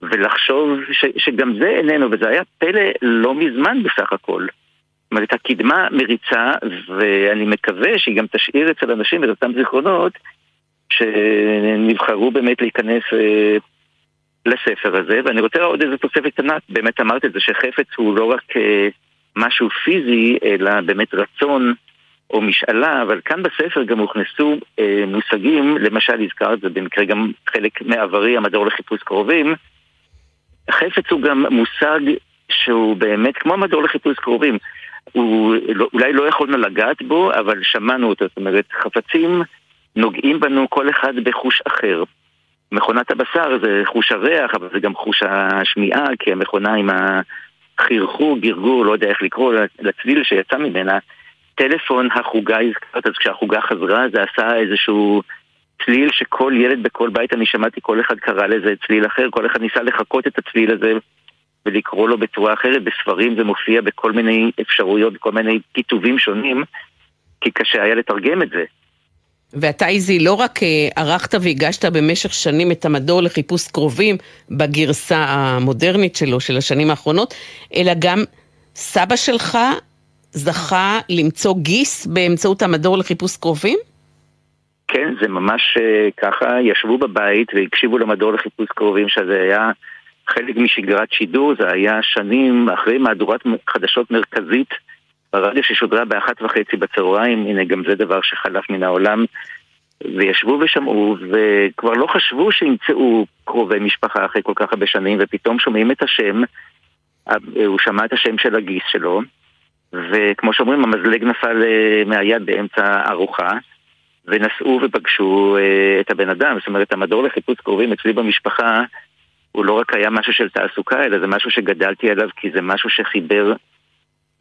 ולחשוב ש, שגם זה איננו, וזה היה פלא לא מזמן בסך הכל. זאת אומרת, הקדמה מריצה, ואני מקווה שהיא גם תשאיר אצל אנשים את אותם זיכרונות שנבחרו באמת להיכנס אה, לספר הזה. ואני רוצה עוד איזה תוספת קטנה, באמת אמרת את זה, שחפץ הוא לא רק אה, משהו פיזי, אלא באמת רצון או משאלה, אבל כאן בספר גם הוכנסו אה, מושגים, למשל הזכרת, זה במקרה גם חלק מעברי המדור לחיפוש קרובים, חפץ הוא גם מושג שהוא באמת כמו המדור לחיפוש קרובים. הוא, לא, אולי לא יכולנו לגעת בו, אבל שמענו אותו, זאת אומרת, חפצים נוגעים בנו כל אחד בחוש אחר. מכונת הבשר זה חוש הריח, אבל זה גם חוש השמיעה, כי המכונה עם החרחור, גרגור, לא יודע איך לקרוא, לצליל שיצא ממנה, טלפון החוגה הזכרת, אז כשהחוגה חזרה זה עשה איזשהו צליל שכל ילד בכל בית, אני שמעתי כל אחד קרא לזה צליל אחר, כל אחד ניסה לחקות את הצליל הזה ולקרוא לו בצורה אחרת. בספרים זה מופיע בכל מיני אפשרויות, בכל מיני כיתובים שונים, כי קשה היה לתרגם את זה. ואתה איזי לא רק אה, ערכת והגשת במשך שנים את המדור לחיפוש קרובים בגרסה המודרנית שלו, של השנים האחרונות, אלא גם סבא שלך זכה למצוא גיס באמצעות המדור לחיפוש קרובים? כן, זה ממש אה, ככה, ישבו בבית והקשיבו למדור לחיפוש קרובים שזה היה חלק משגרת שידור, זה היה שנים אחרי מהדורת חדשות מרכזית ברדיו ששודרה באחת וחצי בצהריים, הנה גם זה דבר שחלף מן העולם. וישבו ושמעו, וכבר לא חשבו שימצאו קרובי משפחה אחרי כל כך הרבה שנים, ופתאום שומעים את השם, הוא שמע את השם של הגיס שלו, וכמו שאומרים, המזלג נפל אה, מהיד באמצע הארוחה, ונסעו ופגשו אה, את הבן אדם. זאת אומרת, המדור לחיפוש קרובים אצלי במשפחה, הוא לא רק היה משהו של תעסוקה, אלא זה משהו שגדלתי עליו, כי זה משהו שחיבר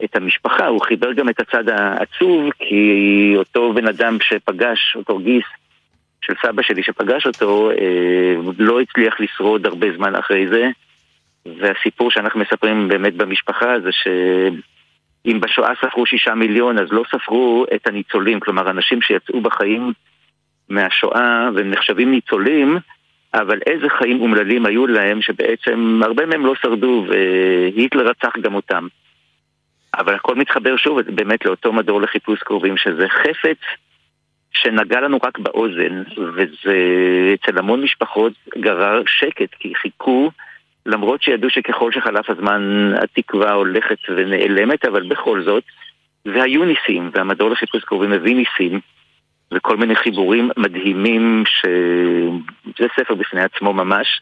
את המשפחה, הוא חיבר גם את הצד העצוב, כי אותו בן אדם שפגש, אותו גיס של סבא שלי שפגש אותו, אה, לא הצליח לשרוד הרבה זמן אחרי זה, והסיפור שאנחנו מספרים באמת במשפחה זה שאם בשואה ספרו שישה מיליון, אז לא ספרו את הניצולים, כלומר אנשים שיצאו בחיים מהשואה והם נחשבים ניצולים, אבל איזה חיים אומללים היו להם שבעצם הרבה מהם לא שרדו והיטלר רצח גם אותם. אבל הכל מתחבר שוב באמת לאותו מדור לחיפוש קרובים, שזה חפץ שנגע לנו רק באוזן, וזה אצל המון משפחות גרר שקט, כי חיכו, למרות שידעו שככל שחלף הזמן התקווה הולכת ונעלמת, אבל בכל זאת, והיו ניסים, והמדור לחיפוש קרובים הביא ניסים, וכל מיני חיבורים מדהימים, שזה ספר בפני עצמו ממש.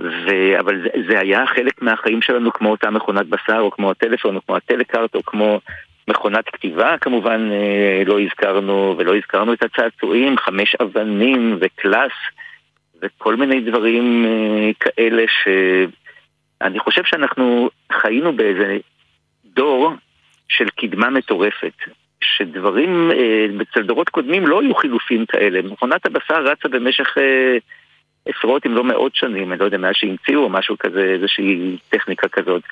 ו... אבל זה, זה היה חלק מהחיים שלנו כמו אותה מכונת בשר, או כמו הטלפון, או כמו הטלקארט, או כמו מכונת כתיבה כמובן אה, לא הזכרנו, ולא הזכרנו את הצעצועים, חמש אבנים וקלאס, וכל מיני דברים אה, כאלה שאני חושב שאנחנו חיינו באיזה דור של קדמה מטורפת. שדברים אה, אצל דורות קודמים לא היו חילופים כאלה. מכונת הבשר רצה במשך עשרות אם לא מאות שנים, אני לא יודע, מאז שהמציאו או משהו כזה, איזושהי טכניקה כזאת.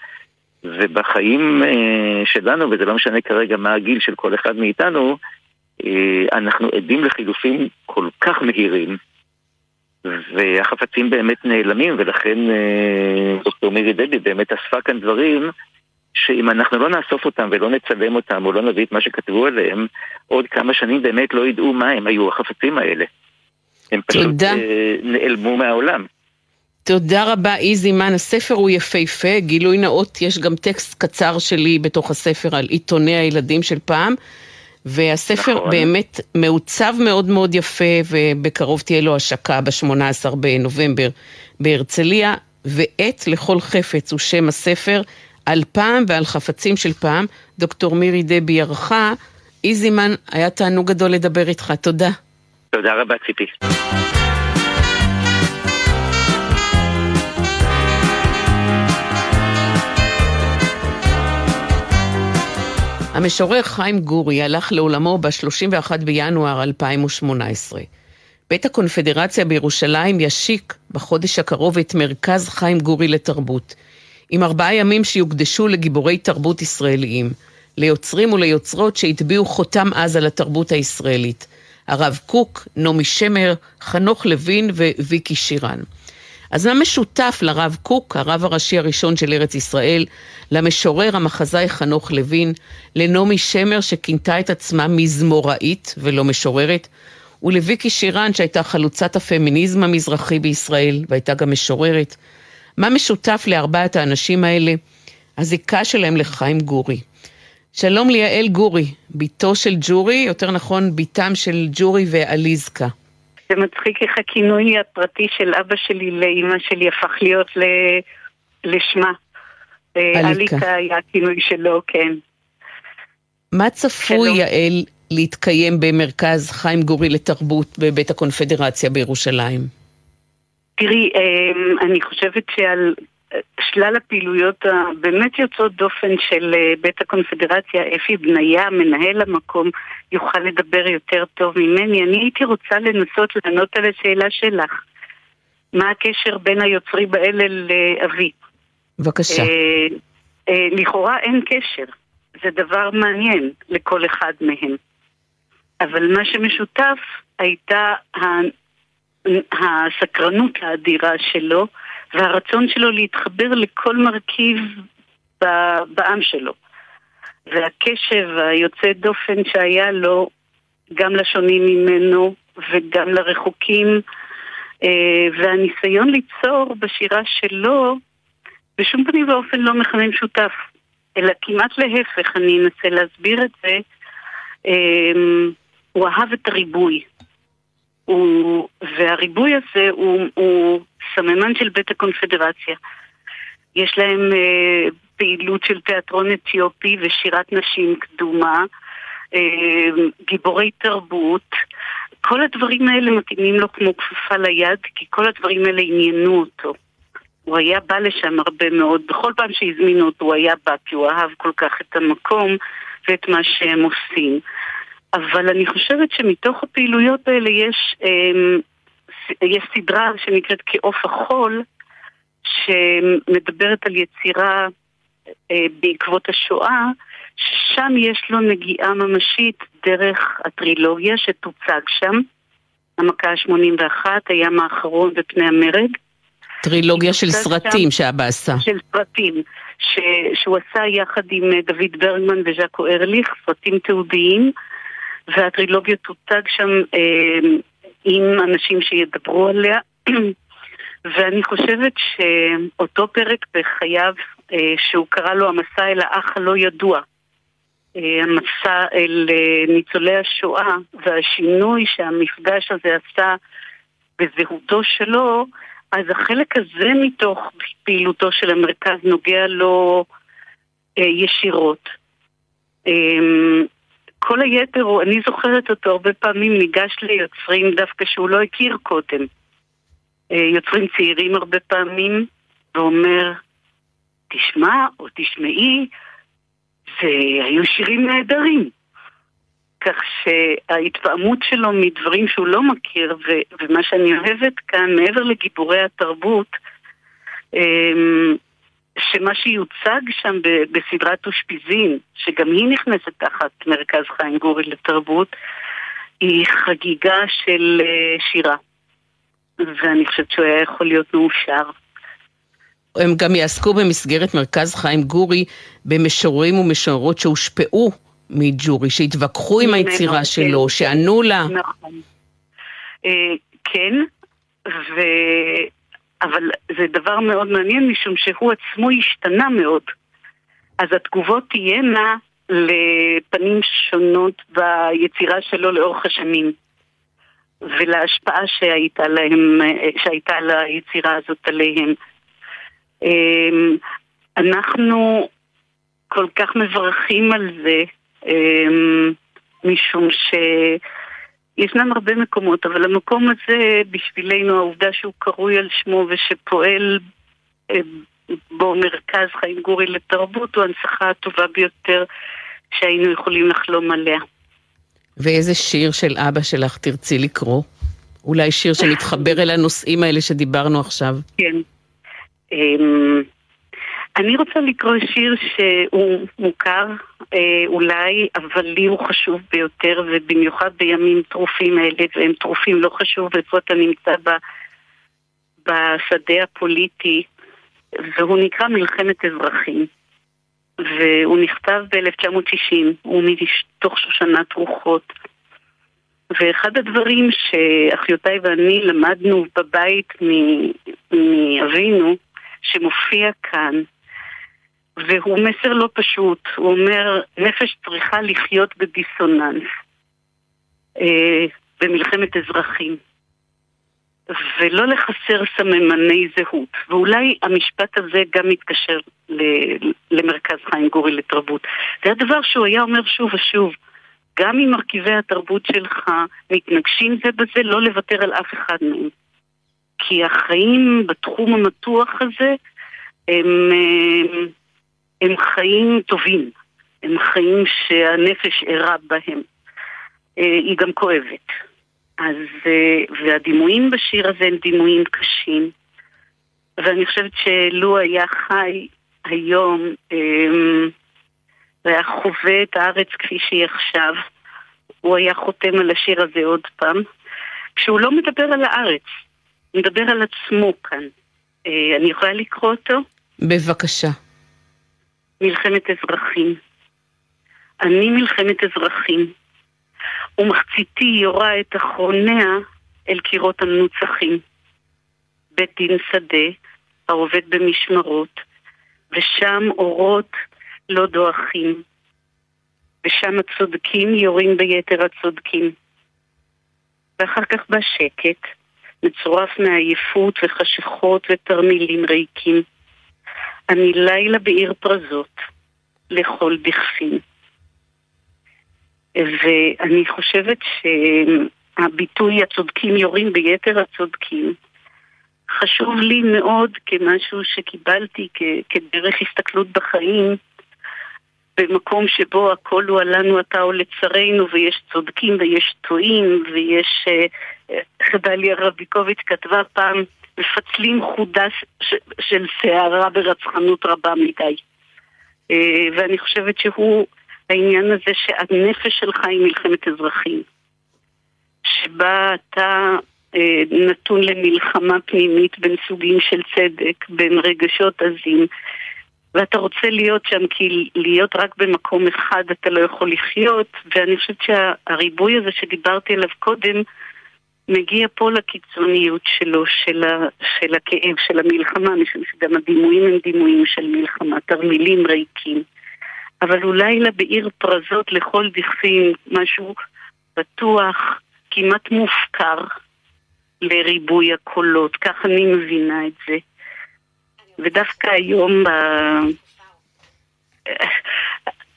ובחיים אה, שלנו, וזה לא משנה כרגע מה הגיל של כל אחד מאיתנו, אה, אנחנו עדים לחילופים כל כך מהירים, והחפצים באמת נעלמים, ולכן אה, דוקטור מירי דבי באמת אספה כאן דברים שאם אנחנו לא נאסוף אותם ולא נצלם אותם או לא נביא את מה שכתבו עליהם, עוד כמה שנים באמת לא ידעו מה הם היו החפצים האלה. הם פשוט תודה. אה, נעלמו מהעולם. תודה רבה איזימן, הספר הוא יפהפה, גילוי נאות, יש גם טקסט קצר שלי בתוך הספר על עיתוני הילדים של פעם, והספר נכון. באמת מעוצב מאוד מאוד יפה, ובקרוב תהיה לו השקה ב-18 בנובמבר בהרצליה, ועת לכל חפץ הוא שם הספר, על פעם ועל חפצים של פעם. דוקטור מירי דבי ערכה, איזימן, היה תענוג גדול לדבר איתך, תודה. תודה רבה, ציפי. המשורר חיים גורי הלך לעולמו ב-31 בינואר 2018. בית הקונפדרציה בירושלים ישיק בחודש הקרוב את מרכז חיים גורי לתרבות, עם ארבעה ימים שיוקדשו לגיבורי תרבות ישראליים, ליוצרים וליוצרות שהטביעו חותם עז על התרבות הישראלית. הרב קוק, נעמי שמר, חנוך לוין וויקי שירן. אז מה משותף לרב קוק, הרב הראשי הראשון של ארץ ישראל, למשורר המחזאי חנוך לוין, לנעמי שמר שכינתה את עצמה מזמוראית ולא משוררת, ולוויקי שירן שהייתה חלוצת הפמיניזם המזרחי בישראל והייתה גם משוררת. מה משותף לארבעת האנשים האלה? הזיקה שלהם לחיים גורי. שלום ליעל גורי, בתו של ג'ורי, יותר נכון, בתם של ג'ורי ועליזקה. זה מצחיק איך הכינוי הפרטי של אבא שלי לאימא שלי הפך להיות ל... לשמה. אה, אליקה היה הכינוי שלו, כן. מה צפוי, שלום. יעל, להתקיים במרכז חיים גורי לתרבות בבית הקונפדרציה בירושלים? תראי, אה, אני חושבת שעל שלל הפעילויות הבאמת יוצאות דופן של אה, בית הקונפדרציה, אפי בניה, מנהל המקום, יוכל לדבר יותר טוב ממני. אני הייתי רוצה לנסות לענות על השאלה שלך. מה הקשר בין היוצרים האלה לאבי? בבקשה. אה, אה, לכאורה אין קשר. זה דבר מעניין לכל אחד מהם. אבל מה שמשותף הייתה הסקרנות האדירה שלו והרצון שלו להתחבר לכל מרכיב בעם שלו. והקשב היוצא דופן שהיה לו גם לשונים ממנו וגם לרחוקים, אה, והניסיון ליצור בשירה שלו בשום פנים ואופן לא מכנה משותף, אלא כמעט להפך, אני אנסה להסביר את זה. אה, הוא אהב את הריבוי. הוא, והריבוי הזה הוא, הוא סממן של בית הקונפדרציה. יש להם אה, פעילות של תיאטרון אתיופי ושירת נשים קדומה, אה, גיבורי תרבות. כל הדברים האלה מתאימים לו כמו כפפה ליד, כי כל הדברים האלה עניינו אותו. הוא היה בא לשם הרבה מאוד, בכל פעם שהזמינו אותו הוא היה בא, כי הוא אהב כל כך את המקום ואת מה שהם עושים. אבל אני חושבת שמתוך הפעילויות האלה יש, אה, יש סדרה שנקראת כעוף החול, שמדברת על יצירה אה, בעקבות השואה, ששם יש לו נגיעה ממשית דרך הטרילוגיה שתוצג שם, המכה ה-81, הים האחרון ופני המרד. טרילוגיה של סרטים שאבא עשה. של סרטים, ש, שהוא עשה יחד עם אה, דוד ברגמן וז'אקו ארליך, סרטים תיעודיים, והטרילוגיה תוצג שם אה, עם אנשים שידברו עליה. ואני חושבת שאותו פרק בחייו, אה, שהוא קרא לו המסע אל האח הלא ידוע, אה, המסע אל אה, ניצולי השואה והשינוי שהמפגש הזה עשה בזהותו שלו, אז החלק הזה מתוך פעילותו של המרכז נוגע לו ישירות. כל היתר, אני זוכרת אותו הרבה פעמים ניגש ליוצרים דווקא שהוא לא הכיר קודם. אה, יוצרים צעירים הרבה פעמים, ואומר, תשמע או תשמעי, זה היו שירים נהדרים. כך שההתפעמות שלו מדברים שהוא לא מכיר, ו- ומה שאני אוהבת כאן, מעבר לגיבורי התרבות, אמ, שמה שיוצג שם בסדרת אושפיזין, שגם היא נכנסת תחת מרכז חיים גורי לתרבות, היא חגיגה של אה, שירה. ואני חושבת שהוא היה יכול להיות מאושר. הם גם יעסקו במסגרת מרכז חיים גורי במשוררים ומשוררות שהושפעו מג'ורי, שהתווכחו עם היצירה כן. שלו, שענו לה. נכון. אה, כן, ו... אבל זה דבר מאוד מעניין משום שהוא עצמו השתנה מאוד. אז התגובות תהיינה לפנים שונות ביצירה שלו לאורך השנים. ולהשפעה שהייתה להם, שהייתה ליצירה הזאת עליהם. אמ, אנחנו כל כך מברכים על זה, אמ, משום שישנם הרבה מקומות, אבל המקום הזה בשבילנו, העובדה שהוא קרוי על שמו ושפועל אה, בו מרכז חיים גורי לתרבות, הוא ההנצחה הטובה ביותר שהיינו יכולים לחלום עליה. ואיזה שיר של אבא שלך תרצי לקרוא? אולי שיר שמתחבר אל הנושאים האלה שדיברנו עכשיו. כן. אני רוצה לקרוא שיר שהוא מוכר אה, אולי, אבל לי הוא חשוב ביותר, ובמיוחד בימים טרופים האלה, והם טרופים לא חשוב איפה אתה נמצא בשדה הפוליטי, והוא נקרא מלחמת אזרחים. והוא נכתב ב-1960, הוא מתוך שושנת רוחות. ואחד הדברים שאחיותיי ואני למדנו בבית מאבינו, שמופיע כאן, והוא מסר לא פשוט, הוא אומר, נפש צריכה לחיות בדיסוננס, אה, במלחמת אזרחים. ולא לחסר סממני זהות. ואולי המשפט הזה גם מתקשר למרכז חיים גורי לתרבות. זה הדבר שהוא היה אומר שוב ושוב. גם אם מרכיבי התרבות שלך מתנגשים זה בזה, לא לוותר על אף אחד מהם. כי החיים בתחום המתוח הזה הם, הם, הם חיים טובים. הם חיים שהנפש ערה בהם. אה, היא גם כואבת. אז, אה, והדימויים בשיר הזה הם דימויים קשים. ואני חושבת שלו היה חי היום, אמ, והיה חווה את הארץ כפי שהיא עכשיו, הוא היה חותם על השיר הזה עוד פעם. כשהוא לא מדבר על הארץ, הוא מדבר על עצמו כאן. אה, אני יכולה לקרוא אותו? בבקשה. מלחמת אזרחים. אני מלחמת אזרחים, ומחציתי יורה את אחרוניה אל קירות המנוצחים. בית דין שדה, העובד במשמרות, ושם אורות לא דועכים, ושם הצודקים יורים ביתר הצודקים. ואחר כך בא שקט, מצורף מעייפות וחשכות ותרמילים ריקים. אני לילה בעיר פרזות, לכל דכפין. ואני חושבת שהביטוי הצודקים יורים ביתר הצודקים חשוב לי מאוד כמשהו שקיבלתי כדרך הסתכלות בחיים במקום שבו הכל הוא עלינו אתה או לצרינו ויש צודקים ויש טועים ויש... איך דליה רביקוביץ' כתבה פעם מפצלים חודה של סערה ברצחנות רבה מדי. אה, ואני חושבת שהוא העניין הזה שהנפש שלך היא מלחמת אזרחים. שבה אתה אה, נתון למלחמה פנימית בין סוגים של צדק, בין רגשות עזים, ואתה רוצה להיות שם כי להיות רק במקום אחד אתה לא יכול לחיות, ואני חושבת שהריבוי הזה שדיברתי עליו קודם מגיע פה לקיצוניות שלו, של, ה, של הכאב, של המלחמה, משום שגם הדימויים הם דימויים של מלחמה, תרמילים ריקים. אבל אולי לה בעיר פרזות לכל דכפין, משהו פתוח, כמעט מופקר לריבוי הקולות, כך אני מבינה את זה. ודווקא היום,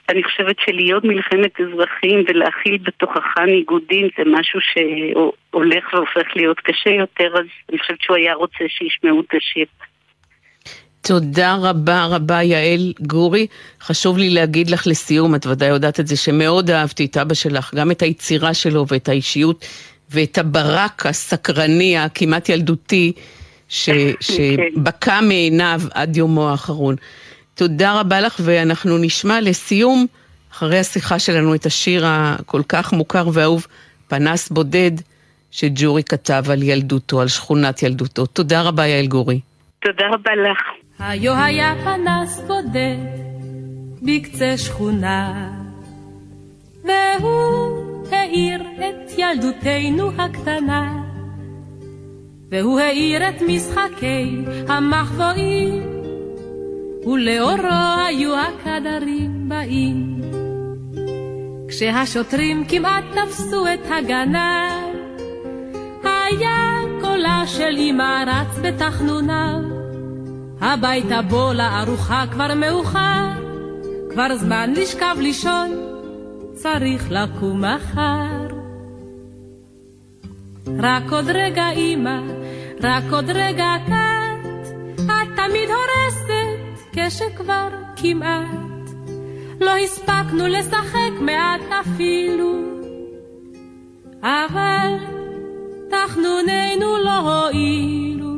אני חושבת שלהיות מלחמת אזרחים ולהכיל בתוכך ניגודים זה משהו שהולך והופך להיות קשה יותר, אז אני חושבת שהוא היה רוצה שישמעו את השיר. תודה רבה רבה יעל גורי. חשוב לי להגיד לך לסיום, את ודאי יודעת את זה, שמאוד אהבתי את אבא שלך, גם את היצירה שלו ואת האישיות ואת הברק הסקרני הכמעט ילדותי ש, כן. שבקע מעיניו עד יומו האחרון. תודה רבה לך, ואנחנו נשמע לסיום, אחרי השיחה שלנו, את השיר הכל כך מוכר ואהוב, פנס בודד, שג'ורי כתב על ילדותו, על שכונת ילדותו. תודה רבה, יעל גורי. תודה רבה לך. היו היה פנס בודד בקצה שכונה, והוא האיר את ילדותנו הקטנה, והוא האיר את משחקי המחבואים. ולאורו היו הקדרים באים. כשהשוטרים כמעט תפסו את הגנב, היה קולה של אמא רץ בתחנונה. הביתה בוא לארוחה כבר מאוחר, כבר זמן לשכב לישון, צריך לקום מחר. רק עוד רגע אמא, רק עוד רגע קט, את תמיד הורסת כשכבר כמעט לא הספקנו לשחק מעט אפילו, אבל תחנוננו לא הועילו.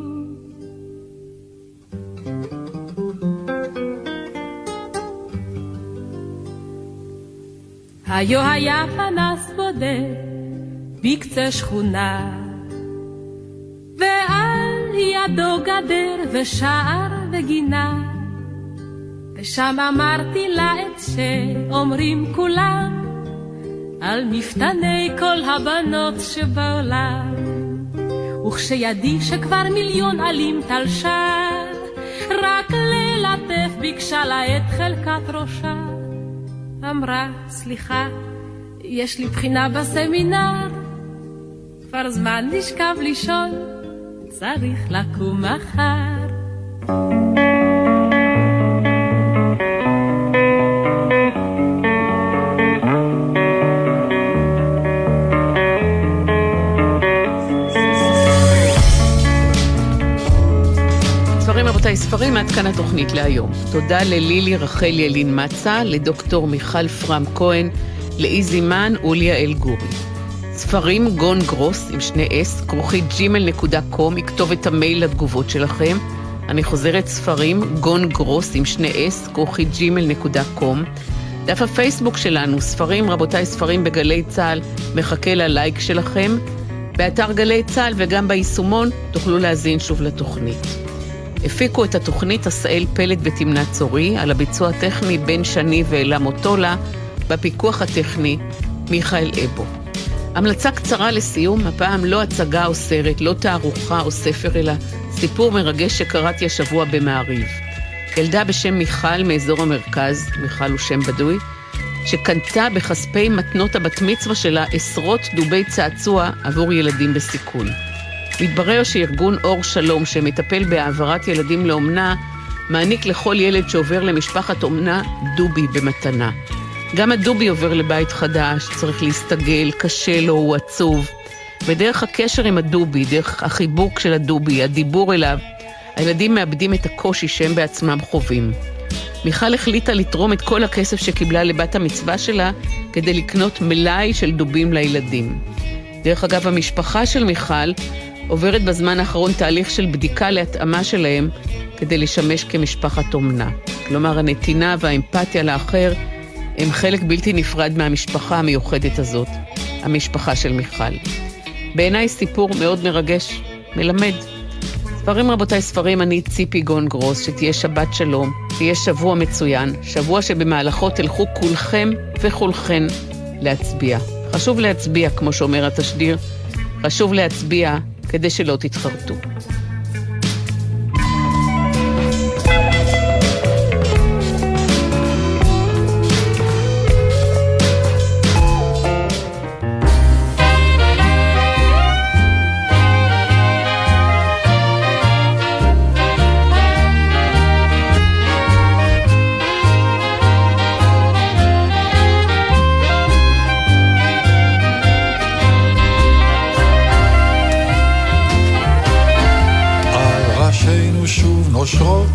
היו היה פנס בודד בקצה שכונה, ועל ידו גדר ושער וגינה. ושם אמרתי לה את שאומרים כולם על מפתני כל הבנות שבעולם. וכשידי שכבר מיליון עלים תלשה, רק ללטף ביקשה לה את חלקת ראשה. אמרה, סליחה, יש לי בחינה בסמינר, כבר זמן לשכב לישון, צריך לקום מחר. ספרים עד כאן התוכנית להיום. תודה ללילי רחל ילין מצה, לדוקטור מיכל פרם כהן, לאיזי מן וליעל גורי. ספרים גון גרוס עם שני אס, כרוכית gmail.com, יכתוב את המייל לתגובות שלכם. אני חוזרת ספרים גון גרוס עם שני אס, כרוכית gmail.com. דף הפייסבוק שלנו, ספרים, רבותיי, ספרים בגלי צה"ל, מחכה ללייק שלכם. באתר גלי צה"ל וגם ביישומון תוכלו להאזין שוב לתוכנית. הפיקו את התוכנית עשאל פלד ותמנה צורי, על הביצוע הטכני בן שני ואלה מוטולה, בפיקוח הטכני, מיכאל אבו. המלצה קצרה לסיום, הפעם לא הצגה או סרט, לא תערוכה או ספר, אלא סיפור מרגש שקראתי השבוע במעריב. ילדה בשם מיכל מאזור המרכז, מיכל הוא שם בדוי, שקנתה בכספי מתנות הבת מצווה שלה עשרות דובי צעצוע עבור ילדים בסיכון. מתברר שארגון אור שלום, שמטפל בהעברת ילדים לאומנה, מעניק לכל ילד שעובר למשפחת אומנה דובי במתנה. גם הדובי עובר לבית חדש, צריך להסתגל, קשה לו, הוא עצוב. ודרך הקשר עם הדובי, דרך החיבוק של הדובי, הדיבור אליו, הילדים מאבדים את הקושי שהם בעצמם חווים. מיכל החליטה לתרום את כל הכסף שקיבלה לבת המצווה שלה כדי לקנות מלאי של דובים לילדים. דרך אגב, המשפחה של מיכל עוברת בזמן האחרון תהליך של בדיקה להתאמה שלהם כדי לשמש כמשפחת אומנה. כלומר, הנתינה והאמפתיה לאחר הם חלק בלתי נפרד מהמשפחה המיוחדת הזאת, המשפחה של מיכל. בעיניי סיפור מאוד מרגש, מלמד. ספרים רבותיי, ספרים, אני ציפי גון גרוס, שתהיה שבת שלום, תהיה שבוע מצוין, שבוע שבמהלכו תלכו כולכם וכולכן להצביע. חשוב להצביע, כמו שאומר התשדיר, חשוב להצביע כדי שלא תתחרטו.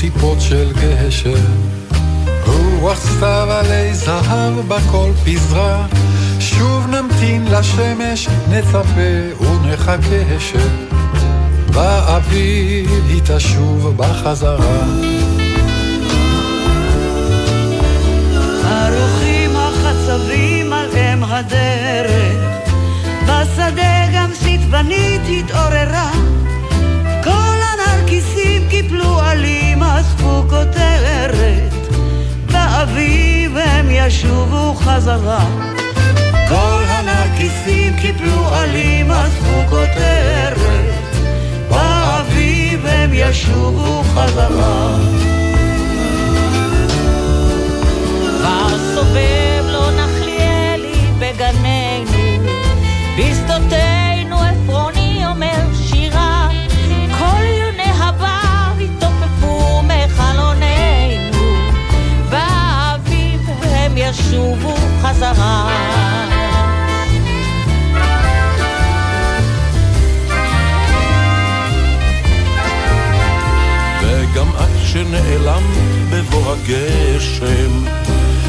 טיפות של גשם. רוח סתיו עלי זהב בכל פזרה, שוב נמתין לשמש, נצפה ונחכה שבאביב היא תשוב בחזרה. ערוכים החצבים על אם הדרך, בשדה גם סיטבנית התעוררה. כותרת, באביב הם ישובו חזרה. כל הנרקיסים קיפלו עלים, אספו כותרת, באביב הם ישובו חזרה. סובב לא נחליאלי בגננו, בשדותינו ישובו חזרה. וגם את שנעלמת בבוא הגשם,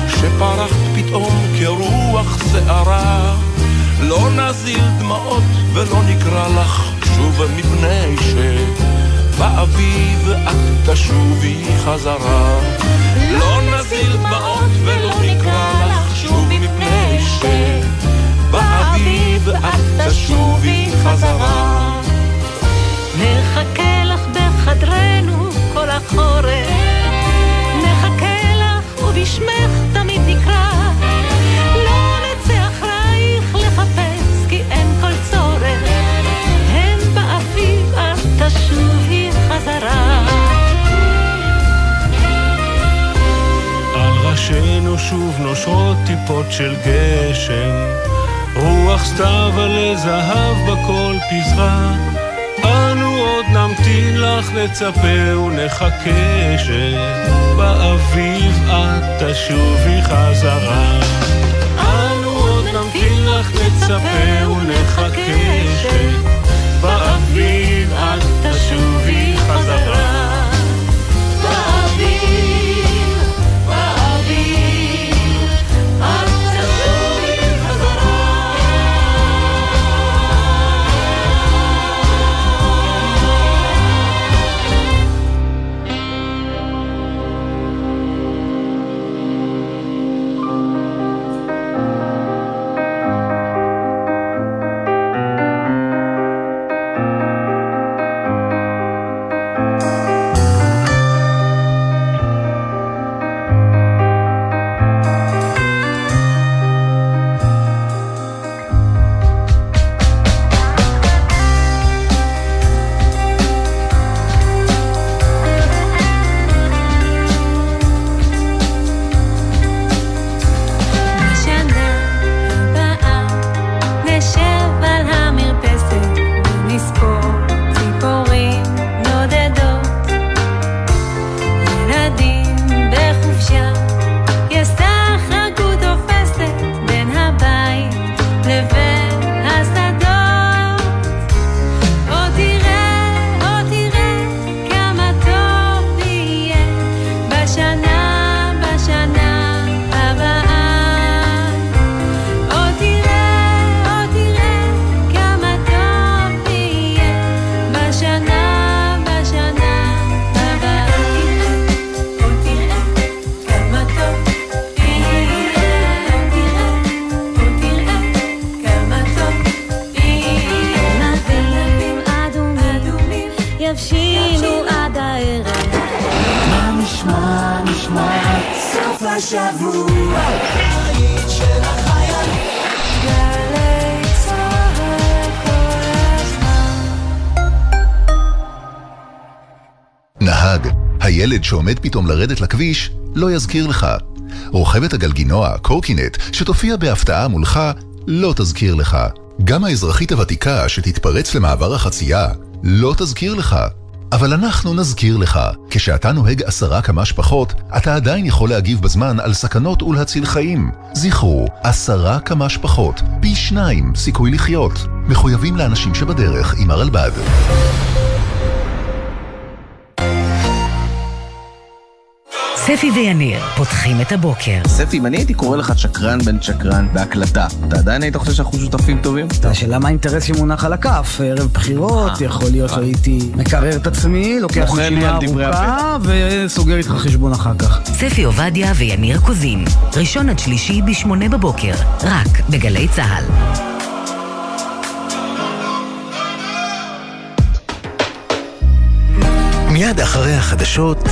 שפרחת פתאום כרוח שערה, לא נזיל דמעות ולא נקרא לך שוב מפני שבאביב את תשובי חזרה. לא נזיל דמעות ולא נקרא לך שוב מפני שבאביב את תשובי חזרה. נחכה לך בחדרנו כל החורף, נחכה לך ובשמך תמיד שוב נושרות טיפות של גשם, רוח סתיו עלי זהב בכל פזרה. אנו עוד נמתין לך, נצפה ונחכה שבאביב את תשובי חזרה. אנו עוד נמתין לך, נצפה ונחכה שבאביב שעומד פתאום לרדת לכביש, לא יזכיר לך. רוכבת הגלגינוע, קורקינט, שתופיע בהפתעה מולך, לא תזכיר לך. גם האזרחית הוותיקה שתתפרץ למעבר החצייה, לא תזכיר לך. אבל אנחנו נזכיר לך, כשאתה נוהג עשרה כמה שפחות, אתה עדיין יכול להגיב בזמן על סכנות ולהציל חיים. זכרו, עשרה כמה שפחות, פי שניים סיכוי לחיות. מחויבים לאנשים שבדרך עם הרלב"ד. ספי ויניר פותחים את הבוקר. ספי, אם אני הייתי קורא לך שקרן בן שקרן בהקלטה, אתה עדיין היית חושב שאנחנו שותפים טובים? השאלה מה האינטרס שמונח על הכף, ערב בחירות, יכול להיות שהייתי מקרר את עצמי, לוקח נשימה ארוכה וסוגר איתך חשבון אחר כך. ספי עובדיה ויניר קוזין, ראשון עד שלישי בשמונה בבוקר, רק בגלי צה"ל. מיד אחרי החדשות